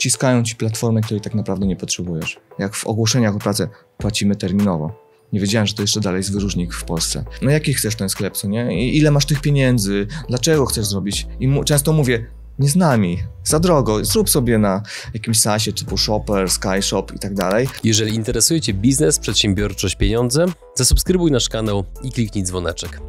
ciskają ci platformy, której tak naprawdę nie potrzebujesz. Jak w ogłoszeniach o pracę płacimy terminowo. Nie wiedziałem, że to jeszcze dalej jest wyróżnik w Polsce. No jaki chcesz ten sklep, co nie? I ile masz tych pieniędzy? Dlaczego chcesz zrobić? I mu, często mówię, nie z nami, za drogo, zrób sobie na jakimś sasie typu Shopper, Skyshop i tak dalej. Jeżeli interesuje Cię biznes, przedsiębiorczość, pieniądze, zasubskrybuj nasz kanał i kliknij dzwoneczek.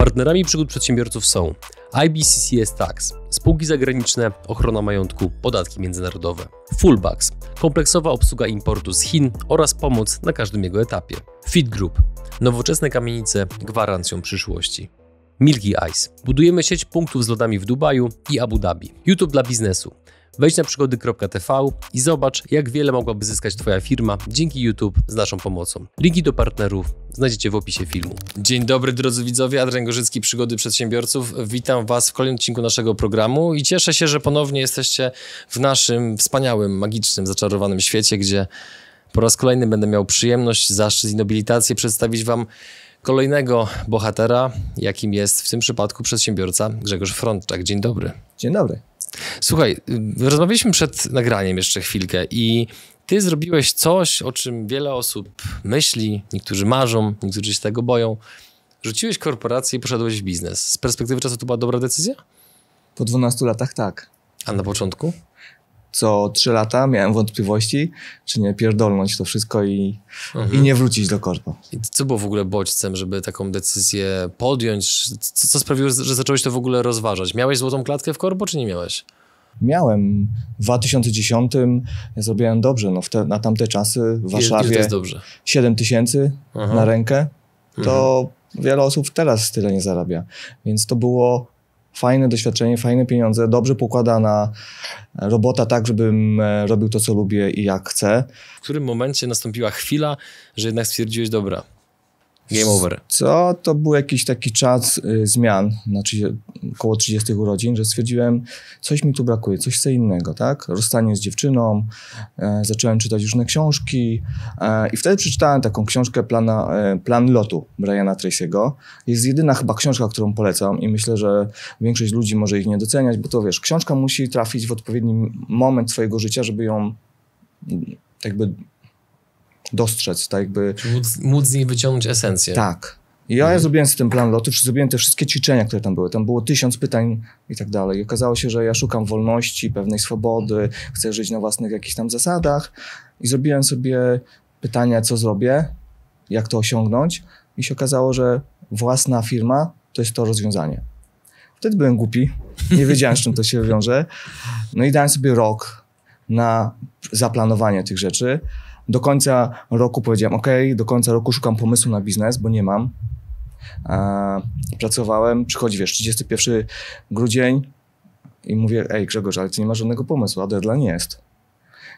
Partnerami przygód przedsiębiorców są IBCCS Tax, spółki zagraniczne, ochrona majątku, podatki międzynarodowe, Fullbacks, kompleksowa obsługa importu z Chin oraz pomoc na każdym jego etapie, Fit Group, nowoczesne kamienice gwarancją przyszłości. Milky Ice. Budujemy sieć punktów z lodami w Dubaju i Abu Dhabi. YouTube dla biznesu. Wejdź na przygody.tv i zobacz, jak wiele mogłaby zyskać Twoja firma dzięki YouTube z naszą pomocą. Linki do partnerów znajdziecie w opisie filmu. Dzień dobry drodzy widzowie, Adrian Gorzycki, Przygody Przedsiębiorców. Witam Was w kolejnym odcinku naszego programu i cieszę się, że ponownie jesteście w naszym wspaniałym, magicznym, zaczarowanym świecie, gdzie po raz kolejny będę miał przyjemność, zaszczyt i nobilitację przedstawić Wam kolejnego bohatera, jakim jest w tym przypadku przedsiębiorca Grzegorz Frontczak. Dzień dobry. Dzień dobry. Słuchaj, rozmawialiśmy przed nagraniem jeszcze chwilkę i ty zrobiłeś coś, o czym wiele osób myśli, niektórzy marzą, niektórzy się tego boją. Rzuciłeś korporację i poszedłeś w biznes. Z perspektywy czasu to była dobra decyzja? Po 12 latach tak. A na początku? Co 3 lata miałem wątpliwości, czy nie pierdolnąć to wszystko i, mhm. i nie wrócić do korpo. I co było w ogóle bodźcem, żeby taką decyzję podjąć? Co, co sprawiło, że zacząłeś to w ogóle rozważać? Miałeś złotą klatkę w korpo, czy nie miałeś? Miałem. W 2010 ja zrobiłem dobrze. No, te, na tamte czasy w Warszawie jest dobrze? 7 tysięcy na rękę. To mhm. wiele osób teraz tyle nie zarabia. Więc to było fajne doświadczenie, fajne pieniądze, dobrze pokładana robota tak, żebym e, robił to, co lubię i jak chcę. W którym momencie nastąpiła chwila, że jednak stwierdziłeś, dobra, Game over. Co? To był jakiś taki czas y, zmian, znaczy około 30 urodzin, że stwierdziłem, coś mi tu brakuje, coś chcę innego, tak? Rozstanie z dziewczyną, e, zacząłem czytać różne książki e, i wtedy przeczytałem taką książkę Plana, e, Plan lotu Briana Tracy'ego. Jest jedyna chyba książka, którą polecam i myślę, że większość ludzi może ich nie doceniać, bo to wiesz, książka musi trafić w odpowiedni moment swojego życia, żeby ją jakby dostrzec, tak jakby... Móc, móc z niej wyciągnąć esencję. Tak. I ja, mhm. ja zrobiłem z tym plan lotu, zrobiłem te wszystkie ćwiczenia, które tam były. Tam było tysiąc pytań i tak dalej. I okazało się, że ja szukam wolności, pewnej swobody, chcę żyć na własnych jakichś tam zasadach. I zrobiłem sobie pytania, co zrobię, jak to osiągnąć. I się okazało, że własna firma to jest to rozwiązanie. Wtedy byłem głupi, nie wiedziałem, z czym to się wiąże. No i dałem sobie rok na zaplanowanie tych rzeczy. Do końca roku powiedziałem, ok, do końca roku szukam pomysłu na biznes, bo nie mam. Pracowałem, przychodzi, wiesz, 31 grudzień i mówię, ej Grzegorz, ale ty nie masz żadnego pomysłu, a deadline jest.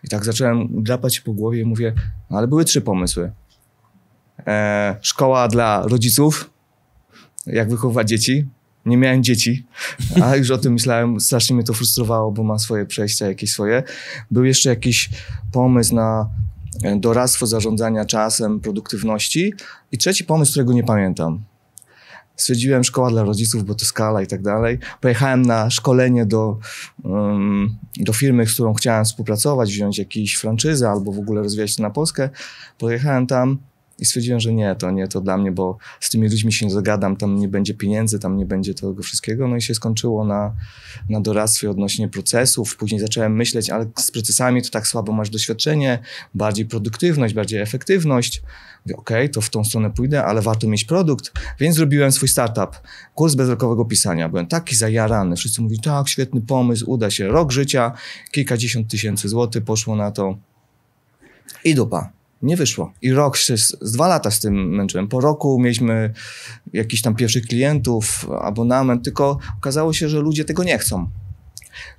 I tak zacząłem drapać się po głowie i mówię, no ale były trzy pomysły. E, szkoła dla rodziców, jak wychowywać dzieci. Nie miałem dzieci, a już o tym myślałem, strasznie mnie to frustrowało, bo ma swoje przejścia jakieś swoje. Był jeszcze jakiś pomysł na doradztwo zarządzania czasem, produktywności. I trzeci pomysł, którego nie pamiętam. Stwierdziłem szkoła dla rodziców, bo to skala i tak dalej. Pojechałem na szkolenie do, um, do firmy, z którą chciałem współpracować, wziąć jakieś franczyzę albo w ogóle rozwijać się na Polskę. Pojechałem tam i stwierdziłem, że nie, to nie to dla mnie, bo z tymi ludźmi się nie zagadam, tam nie będzie pieniędzy, tam nie będzie tego wszystkiego. No i się skończyło na, na doradztwie odnośnie procesów. Później zacząłem myśleć, ale z procesami to tak słabo masz doświadczenie, bardziej produktywność, bardziej efektywność. Mówię, okej, okay, to w tą stronę pójdę, ale warto mieć produkt. Więc zrobiłem swój startup, kurs bezrokowego pisania. Byłem taki zajarany. Wszyscy mówili, tak, świetny pomysł, uda się. Rok życia, kilkadziesiąt tysięcy złotych poszło na to. I dupa nie wyszło. I rok się, z, dwa lata z tym męczyłem. Po roku mieliśmy jakichś tam pierwszych klientów, abonament, tylko okazało się, że ludzie tego nie chcą.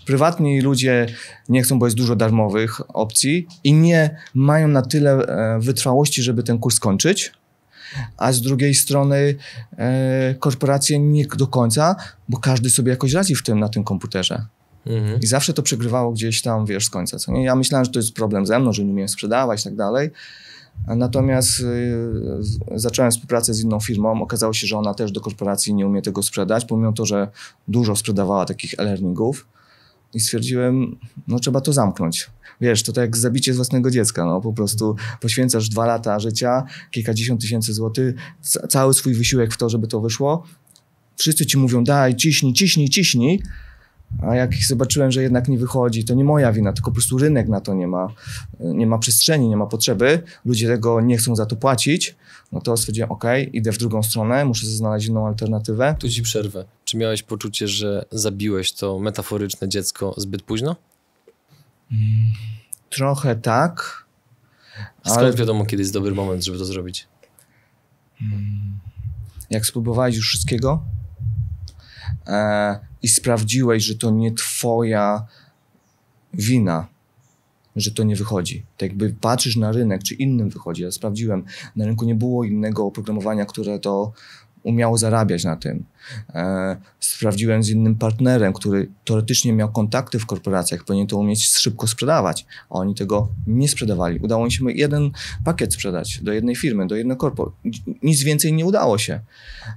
Prywatni ludzie nie chcą, bo jest dużo darmowych opcji i nie mają na tyle e, wytrwałości, żeby ten kurs skończyć. A z drugiej strony e, korporacje nie do końca, bo każdy sobie jakoś radzi w tym na tym komputerze. Mhm. I zawsze to przegrywało gdzieś tam, wiesz, z końca. Co nie? Ja myślałem, że to jest problem ze mną, że nie umiem sprzedawać i tak dalej. Natomiast y, zacząłem współpracę z inną firmą. Okazało się, że ona też do korporacji nie umie tego sprzedać, pomimo to, że dużo sprzedawała takich e-learningów. i stwierdziłem, no trzeba to zamknąć. Wiesz, to tak jak zabicie z własnego dziecka, no po prostu poświęcasz dwa lata życia, kilkadziesiąt tysięcy złotych, cały swój wysiłek w to, żeby to wyszło. Wszyscy ci mówią, daj, ciśnij, ciśnij, ciśnij, a jak zobaczyłem, że jednak nie wychodzi, to nie moja wina, tylko po prostu rynek na to nie ma, nie ma przestrzeni, nie ma potrzeby, ludzie tego nie chcą za to płacić, no to stwierdziłem, ok, idę w drugą stronę, muszę znaleźć inną alternatywę. Tu ci przerwę. Czy miałeś poczucie, że zabiłeś to metaforyczne dziecko zbyt późno? Trochę tak. Skąd ale... wiadomo, kiedy jest dobry moment, żeby to zrobić? Jak spróbowałeś już wszystkiego e, i sprawdziłeś, że to nie twoja wina, że to nie wychodzi. Tak jakby patrzysz na rynek, czy innym wychodzi. Ja sprawdziłem, na rynku nie było innego oprogramowania, które to umiało zarabiać na tym. E, sprawdziłem z innym partnerem, który teoretycznie miał kontakty w korporacjach, powinien to umieć szybko sprzedawać, a oni tego nie sprzedawali. Udało mi się jeden pakiet sprzedać do jednej firmy, do jednej korpo. Nic więcej nie udało się.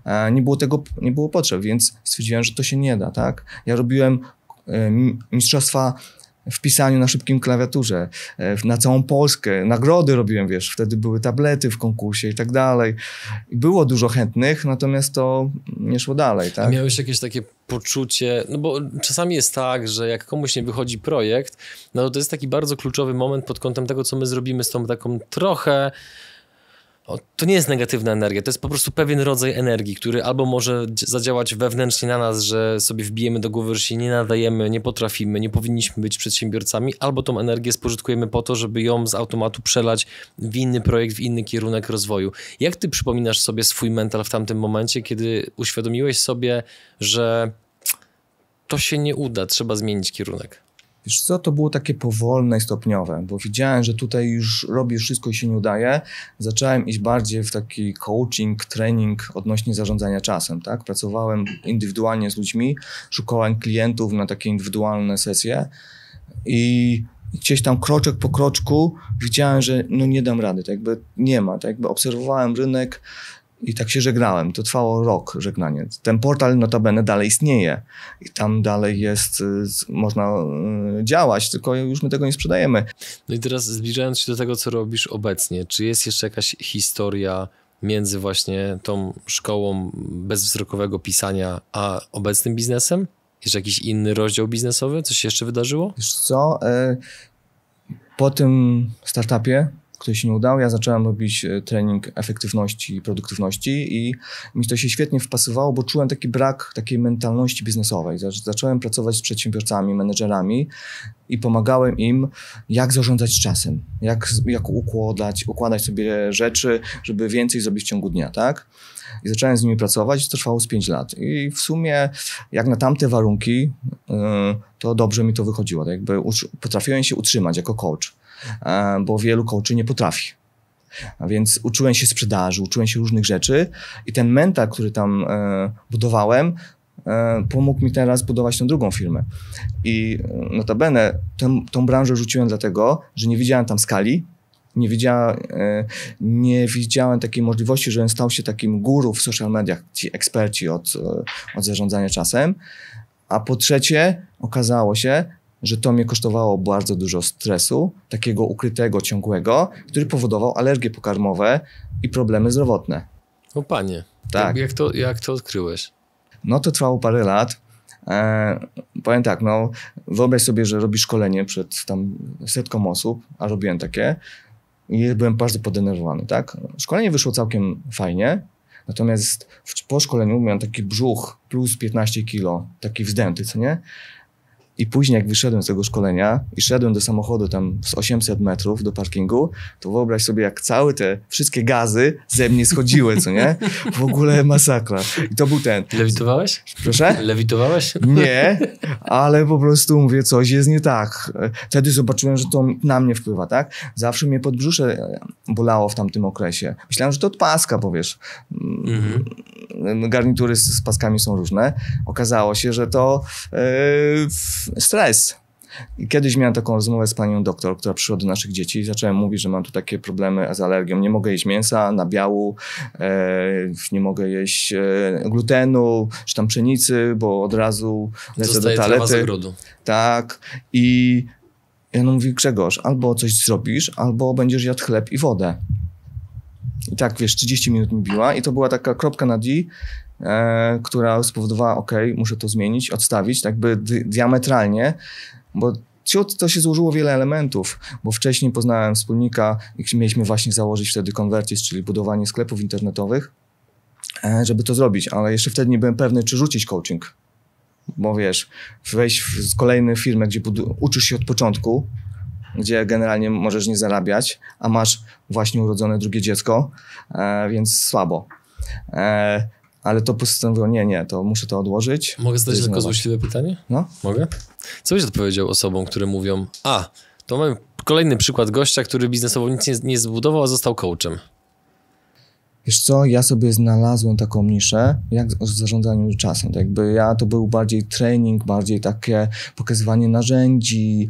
E, nie było tego, nie było potrzeb, więc stwierdziłem, że to się nie da, tak? Ja robiłem e, mistrzostwa w pisaniu na szybkim klawiaturze, e, na całą Polskę. Nagrody robiłem, wiesz, wtedy były tablety w konkursie i tak dalej. Było dużo chętnych, natomiast to nie szło dalej, tak? A miałeś jakieś takie poczucie, no bo czasami jest tak, że jak komuś nie wychodzi projekt, no to jest taki bardzo kluczowy moment pod kątem tego, co my zrobimy z tą taką trochę to nie jest negatywna energia, to jest po prostu pewien rodzaj energii, który albo może zadziałać wewnętrznie na nas, że sobie wbijemy do głowy, że się nie nadajemy, nie potrafimy, nie powinniśmy być przedsiębiorcami, albo tą energię spożytkujemy po to, żeby ją z automatu przelać w inny projekt, w inny kierunek rozwoju. Jak ty przypominasz sobie swój mental w tamtym momencie, kiedy uświadomiłeś sobie, że to się nie uda, trzeba zmienić kierunek? Wiesz co, to było takie powolne i stopniowe, bo widziałem, że tutaj już robię wszystko i się nie udaje. Zacząłem iść bardziej w taki coaching, training odnośnie zarządzania czasem, tak? Pracowałem indywidualnie z ludźmi, szukałem klientów na takie indywidualne sesje i gdzieś tam kroczek po kroczku widziałem, że no nie dam rady, tak jakby nie ma, tak jakby obserwowałem rynek, i tak się żegnałem. To trwało rok, żegnanie. Ten portal notabene dalej istnieje i tam dalej jest, y, można y, działać, tylko już my tego nie sprzedajemy. No i teraz zbliżając się do tego, co robisz obecnie, czy jest jeszcze jakaś historia między właśnie tą szkołą bezwzrokowego pisania, a obecnym biznesem? Jeszcze jakiś inny rozdział biznesowy? Coś się jeszcze wydarzyło? Wiesz co, y, po tym startupie który się nie udał, ja zacząłem robić e, trening efektywności i produktywności i mi to się świetnie wpasowało, bo czułem taki brak takiej mentalności biznesowej. Zacząłem pracować z przedsiębiorcami, menedżerami i pomagałem im, jak zarządzać czasem, jak, jak układać, układać sobie rzeczy, żeby więcej zrobić w ciągu dnia, tak? I zacząłem z nimi pracować, to trwało z 5 lat. I w sumie, jak na tamte warunki, e, to dobrze mi to wychodziło. Tak jakby potrafiłem się utrzymać jako coach. E, bo wielu coachy nie potrafi. Więc uczyłem się sprzedaży, uczyłem się różnych rzeczy i ten mental, który tam e, budowałem, e, pomógł mi teraz budować tę drugą firmę. I notabene tę, tą branżę rzuciłem dlatego, że nie widziałem tam skali, nie, widziałem, nie widziałem takiej możliwości, żebym stał się takim guru w social mediach, ci eksperci od, od zarządzania czasem. A po trzecie, okazało się, że to mnie kosztowało bardzo dużo stresu, takiego ukrytego, ciągłego, który powodował alergie pokarmowe i problemy zdrowotne. O panie, tak. jak, to, jak to odkryłeś? No to trwało parę lat. E, powiem tak, no wyobraź sobie, że robisz szkolenie przed tam setką osób, a robiłem takie i byłem bardzo podenerwowany, tak? Szkolenie wyszło całkiem fajnie, natomiast po szkoleniu miałem taki brzuch plus 15 kilo, taki wzdęty, co nie? I później, jak wyszedłem z tego szkolenia i szedłem do samochodu tam z 800 metrów do parkingu, to wyobraź sobie, jak całe te wszystkie gazy ze mnie schodziły, co nie? W ogóle masakra. I to był ten. Lewitowałeś? Proszę? Lewitowałeś? Nie, ale po prostu mówię, coś jest nie tak. Wtedy zobaczyłem, że to na mnie wpływa, tak? Zawsze mnie podbrzusze bolało w tamtym okresie. Myślałem, że to od paska, powiesz. Mhm. Garnitury z, z, paskami są różne. Okazało się, że to yy, stres. I kiedyś miałem taką rozmowę z panią doktor, która przyszła do naszych dzieci i zacząłem mówić, że mam tu takie problemy z alergią. Nie mogę jeść mięsa, nabiału, e, nie mogę jeść e, glutenu, czy tam pszenicy, bo od razu lecę Zostaje do toalety. Tak. I ja no mówię, Grzegorz, albo coś zrobisz, albo będziesz jadł chleb i wodę. I tak, wiesz, 30 minut mi biła i to była taka kropka na D, e, która spowodowała, ok, muszę to zmienić, odstawić, tak by di- diametralnie, bo ciut to się złożyło wiele elementów, bo wcześniej poznałem wspólnika mieliśmy właśnie założyć wtedy Convertis, czyli budowanie sklepów internetowych, e, żeby to zrobić, ale jeszcze wtedy nie byłem pewny, czy rzucić coaching. Bo wiesz, wejść w kolejną firmę, gdzie uczysz się od początku, gdzie generalnie możesz nie zarabiać, a masz właśnie urodzone drugie dziecko, e, więc słabo. E, ale to postanowiłem, nie, nie, to muszę to odłożyć. Mogę zadać tylko złośliwe pytanie? No. Mogę? Co byś odpowiedział osobom, które mówią, a, to mamy kolejny przykład gościa, który biznesowo nic nie, nie zbudował, a został coachem. Wiesz co, ja sobie znalazłem taką niszę, jak w zarządzaniu czasem. Tak jakby ja to był bardziej trening, bardziej takie pokazywanie narzędzi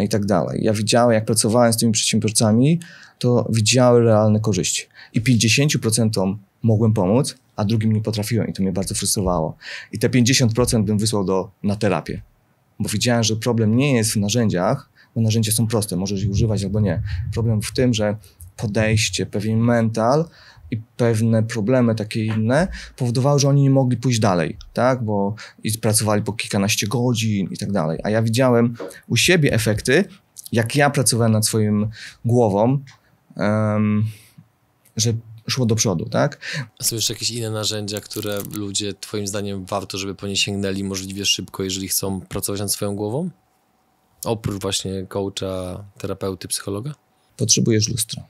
i tak dalej. Ja widziałem, jak pracowałem z tymi przedsiębiorcami, to widziałem realne korzyści. I 50% mogłem pomóc, a drugim nie potrafiłem i to mnie bardzo frustrowało. I te 50% bym wysłał do, na terapię. Bo widziałem, że problem nie jest w narzędziach, bo narzędzia są proste, możesz je używać albo nie. Problem w tym, że podejście, pewien mental i pewne problemy takie inne powodowały, że oni nie mogli pójść dalej, tak? Bo i pracowali po kilkanaście godzin i tak dalej. A ja widziałem u siebie efekty, jak ja pracowałem nad swoim głową, em, że szło do przodu, tak? A są jeszcze jakieś inne narzędzia, które ludzie, twoim zdaniem, warto, żeby po nie sięgnęli możliwie szybko, jeżeli chcą pracować nad swoją głową? Oprócz właśnie coacha, terapeuty, psychologa? Potrzebujesz lustra.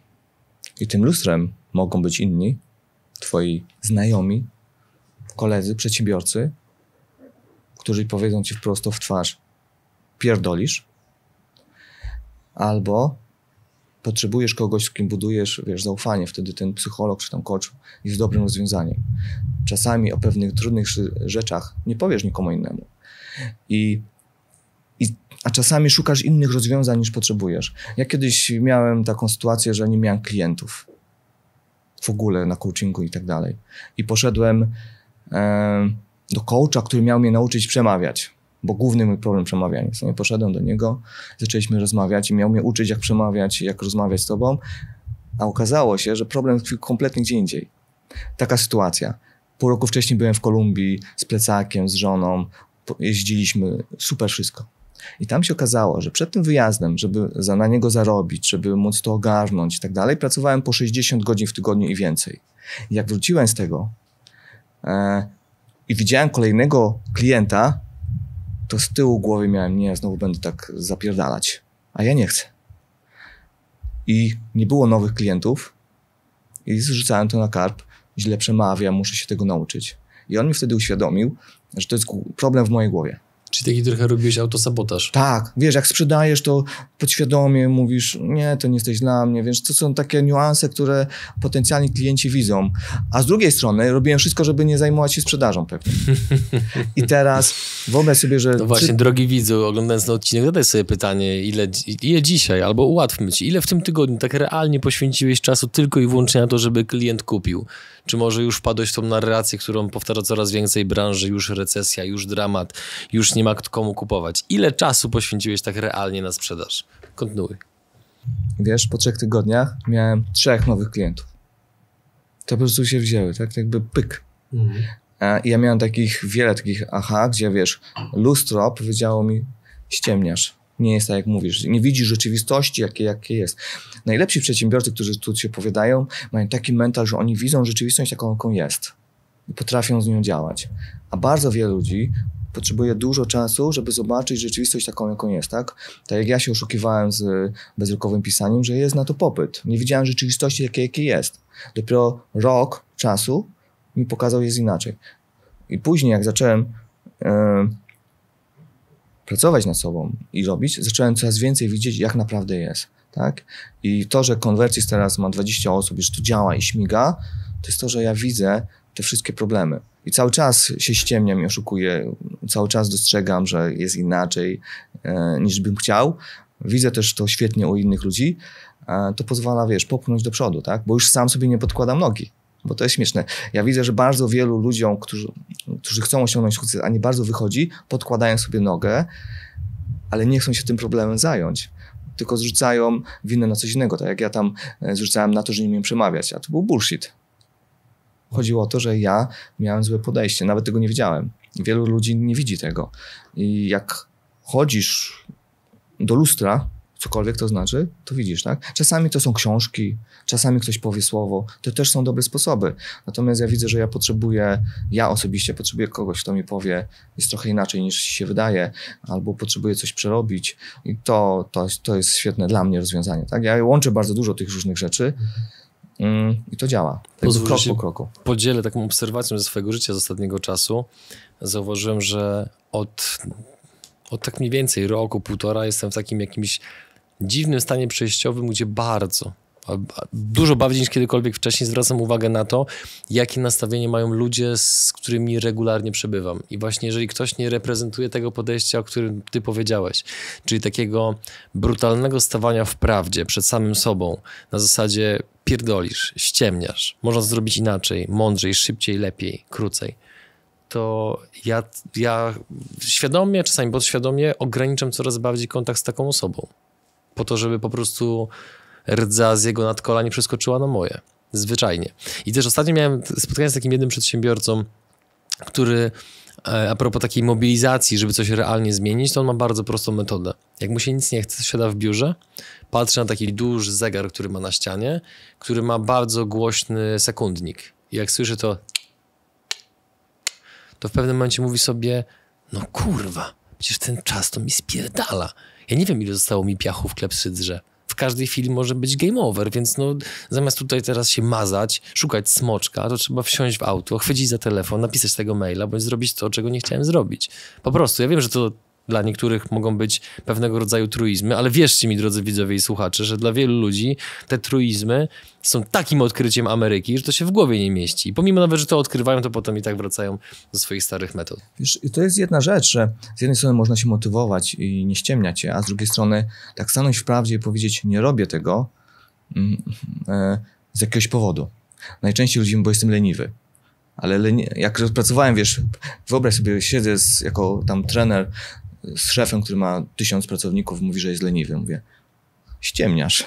I tym lustrem mogą być inni, twoi znajomi, koledzy, przedsiębiorcy, którzy powiedzą ci wprost w twarz, pierdolisz, albo potrzebujesz kogoś, z kim budujesz, wiesz, zaufanie, wtedy ten psycholog czy tam coach jest dobrym rozwiązaniem. Czasami o pewnych trudnych rzeczach nie powiesz nikomu innemu. I, i, a czasami szukasz innych rozwiązań niż potrzebujesz. Ja kiedyś miałem taką sytuację, że nie miałem klientów w ogóle na coachingu i tak dalej. I poszedłem e, do coacha, który miał mnie nauczyć przemawiać, bo główny mój problem przemawiania. Nie poszedłem do niego, zaczęliśmy rozmawiać i miał mnie uczyć, jak przemawiać, jak rozmawiać z tobą, a okazało się, że problem tkwi kompletnie gdzie indziej. Taka sytuacja. Pół roku wcześniej byłem w Kolumbii z plecakiem, z żoną, jeździliśmy, super wszystko. I tam się okazało, że przed tym wyjazdem, żeby za, na niego zarobić, żeby móc to ogarnąć i tak dalej, pracowałem po 60 godzin w tygodniu i więcej. I jak wróciłem z tego e, i widziałem kolejnego klienta, to z tyłu głowy miałem, nie, znowu będę tak zapierdalać. A ja nie chcę. I nie było nowych klientów i zrzucałem to na karp. Źle przemawiam, muszę się tego nauczyć. I on mi wtedy uświadomił, że to jest problem w mojej głowie. Czyli taki trochę robiłeś autosabotaż. Tak, wiesz, jak sprzedajesz, to podświadomie mówisz, nie, to nie jesteś dla mnie, wiesz, to są takie niuanse, które potencjalni klienci widzą. A z drugiej strony robiłem wszystko, żeby nie zajmować się sprzedażą pewnie. I teraz wyobraź sobie, że... No właśnie, drogi widzu, oglądając ten odcinek, zadaj sobie pytanie, ile, ile dzisiaj, albo ułatwmy ci, ile w tym tygodniu tak realnie poświęciłeś czasu tylko i wyłącznie na to, żeby klient kupił? Czy może już wpadłeś w tą narrację, którą powtarza coraz więcej branży, już recesja, już dramat, już nie ma kto- komu kupować? Ile czasu poświęciłeś tak realnie na sprzedaż? Kontynuuj. wiesz, po trzech tygodniach miałem trzech nowych klientów. To po prostu się wzięły, tak jakby pyk. E, I ja miałem takich, wiele takich aha, gdzie wiesz, lustro powiedziało mi, ściemniasz. Nie jest tak, jak mówisz. Nie widzisz rzeczywistości, jakie, jakie jest. Najlepsi przedsiębiorcy, którzy tu się opowiadają, mają taki mental, że oni widzą rzeczywistość taką, jaką jest. I potrafią z nią działać. A bardzo wielu ludzi potrzebuje dużo czasu, żeby zobaczyć rzeczywistość taką, jaką jest, tak? Tak jak ja się oszukiwałem z bezrukowym pisaniem, że jest na to popyt. Nie widziałem rzeczywistości, jakiej, jakiej jest. Dopiero rok czasu mi pokazał, jest inaczej. I później, jak zacząłem e, pracować nad sobą i robić, zacząłem coraz więcej widzieć, jak naprawdę jest. Tak? I to, że konwersji teraz ma 20 osób, już tu działa i śmiga, to jest to, że ja widzę te wszystkie problemy. I cały czas się ściemniam i oszukuję, cały czas dostrzegam, że jest inaczej e, niż bym chciał. Widzę też to świetnie u innych ludzi. E, to pozwala, wiesz, popchnąć do przodu, tak? Bo już sam sobie nie podkładam nogi. Bo to jest śmieszne. Ja widzę, że bardzo wielu ludziom, którzy, którzy chcą osiągnąć sukces, a nie bardzo wychodzi, podkładają sobie nogę, ale nie chcą się tym problemem zająć tylko zrzucają winę na coś innego. Tak jak ja tam e, zrzucałem na to, że nie umiem przemawiać, a to był bullshit. Chodziło o to, że ja miałem złe podejście, nawet tego nie wiedziałem. Wielu ludzi nie widzi tego. I jak chodzisz do lustra, cokolwiek to znaczy, to widzisz, tak? Czasami to są książki, czasami ktoś powie słowo, to też są dobre sposoby. Natomiast ja widzę, że ja potrzebuję, ja osobiście potrzebuję kogoś, kto mi powie, jest trochę inaczej niż się wydaje, albo potrzebuję coś przerobić i to, to, to jest świetne dla mnie rozwiązanie, tak? Ja łączę bardzo dużo tych różnych rzeczy, I to działa. Tak krok po kroku. Podzielę taką obserwacją ze swojego życia z ostatniego czasu. Zauważyłem, że od, od tak mniej więcej roku, półtora jestem w takim jakimś dziwnym stanie przejściowym, gdzie bardzo, dużo bardziej niż kiedykolwiek wcześniej zwracam uwagę na to, jakie nastawienie mają ludzie, z którymi regularnie przebywam. I właśnie jeżeli ktoś nie reprezentuje tego podejścia, o którym ty powiedziałeś, czyli takiego brutalnego stawania w prawdzie przed samym sobą, na zasadzie pierdolisz, ściemniasz, można zrobić inaczej, mądrzej, szybciej, lepiej, krócej, to ja, ja świadomie, czasami podświadomie ograniczam coraz bardziej kontakt z taką osobą. Po to, żeby po prostu rdza z jego nadkola nie przeskoczyła na moje. Zwyczajnie. I też ostatnio miałem spotkanie z takim jednym przedsiębiorcą, który e, a propos takiej mobilizacji, żeby coś realnie zmienić, to on ma bardzo prostą metodę. Jak mu się nic nie chce, siada w biurze, patrzy na taki duży zegar, który ma na ścianie, który ma bardzo głośny sekundnik. I jak słyszy to, to w pewnym momencie mówi sobie, no kurwa, przecież ten czas to mi spierdala. Ja nie wiem, ile zostało mi piachu w klepsydrze każdej chwili może być game over, więc no, zamiast tutaj teraz się mazać, szukać smoczka, to trzeba wsiąść w auto, chwycić za telefon, napisać tego maila, bądź zrobić to, czego nie chciałem zrobić. Po prostu. Ja wiem, że to dla niektórych mogą być pewnego rodzaju truizmy, ale wierzcie mi, drodzy widzowie i słuchacze, że dla wielu ludzi te truizmy są takim odkryciem Ameryki, że to się w głowie nie mieści. I pomimo nawet, że to odkrywają, to potem i tak wracają do swoich starych metod. Wiesz, to jest jedna rzecz, że z jednej strony można się motywować i nie ściemniać się, a z drugiej strony tak stanąć w prawdzie i powiedzieć, nie robię tego mm, e, z jakiegoś powodu. Najczęściej ludzie mówią, bo jestem leniwy. Ale jak pracowałem, wiesz, wyobraź sobie, siedzę z, jako tam trener z szefem, który ma tysiąc pracowników, mówi, że jest leniwy. Mówię, ściemniasz.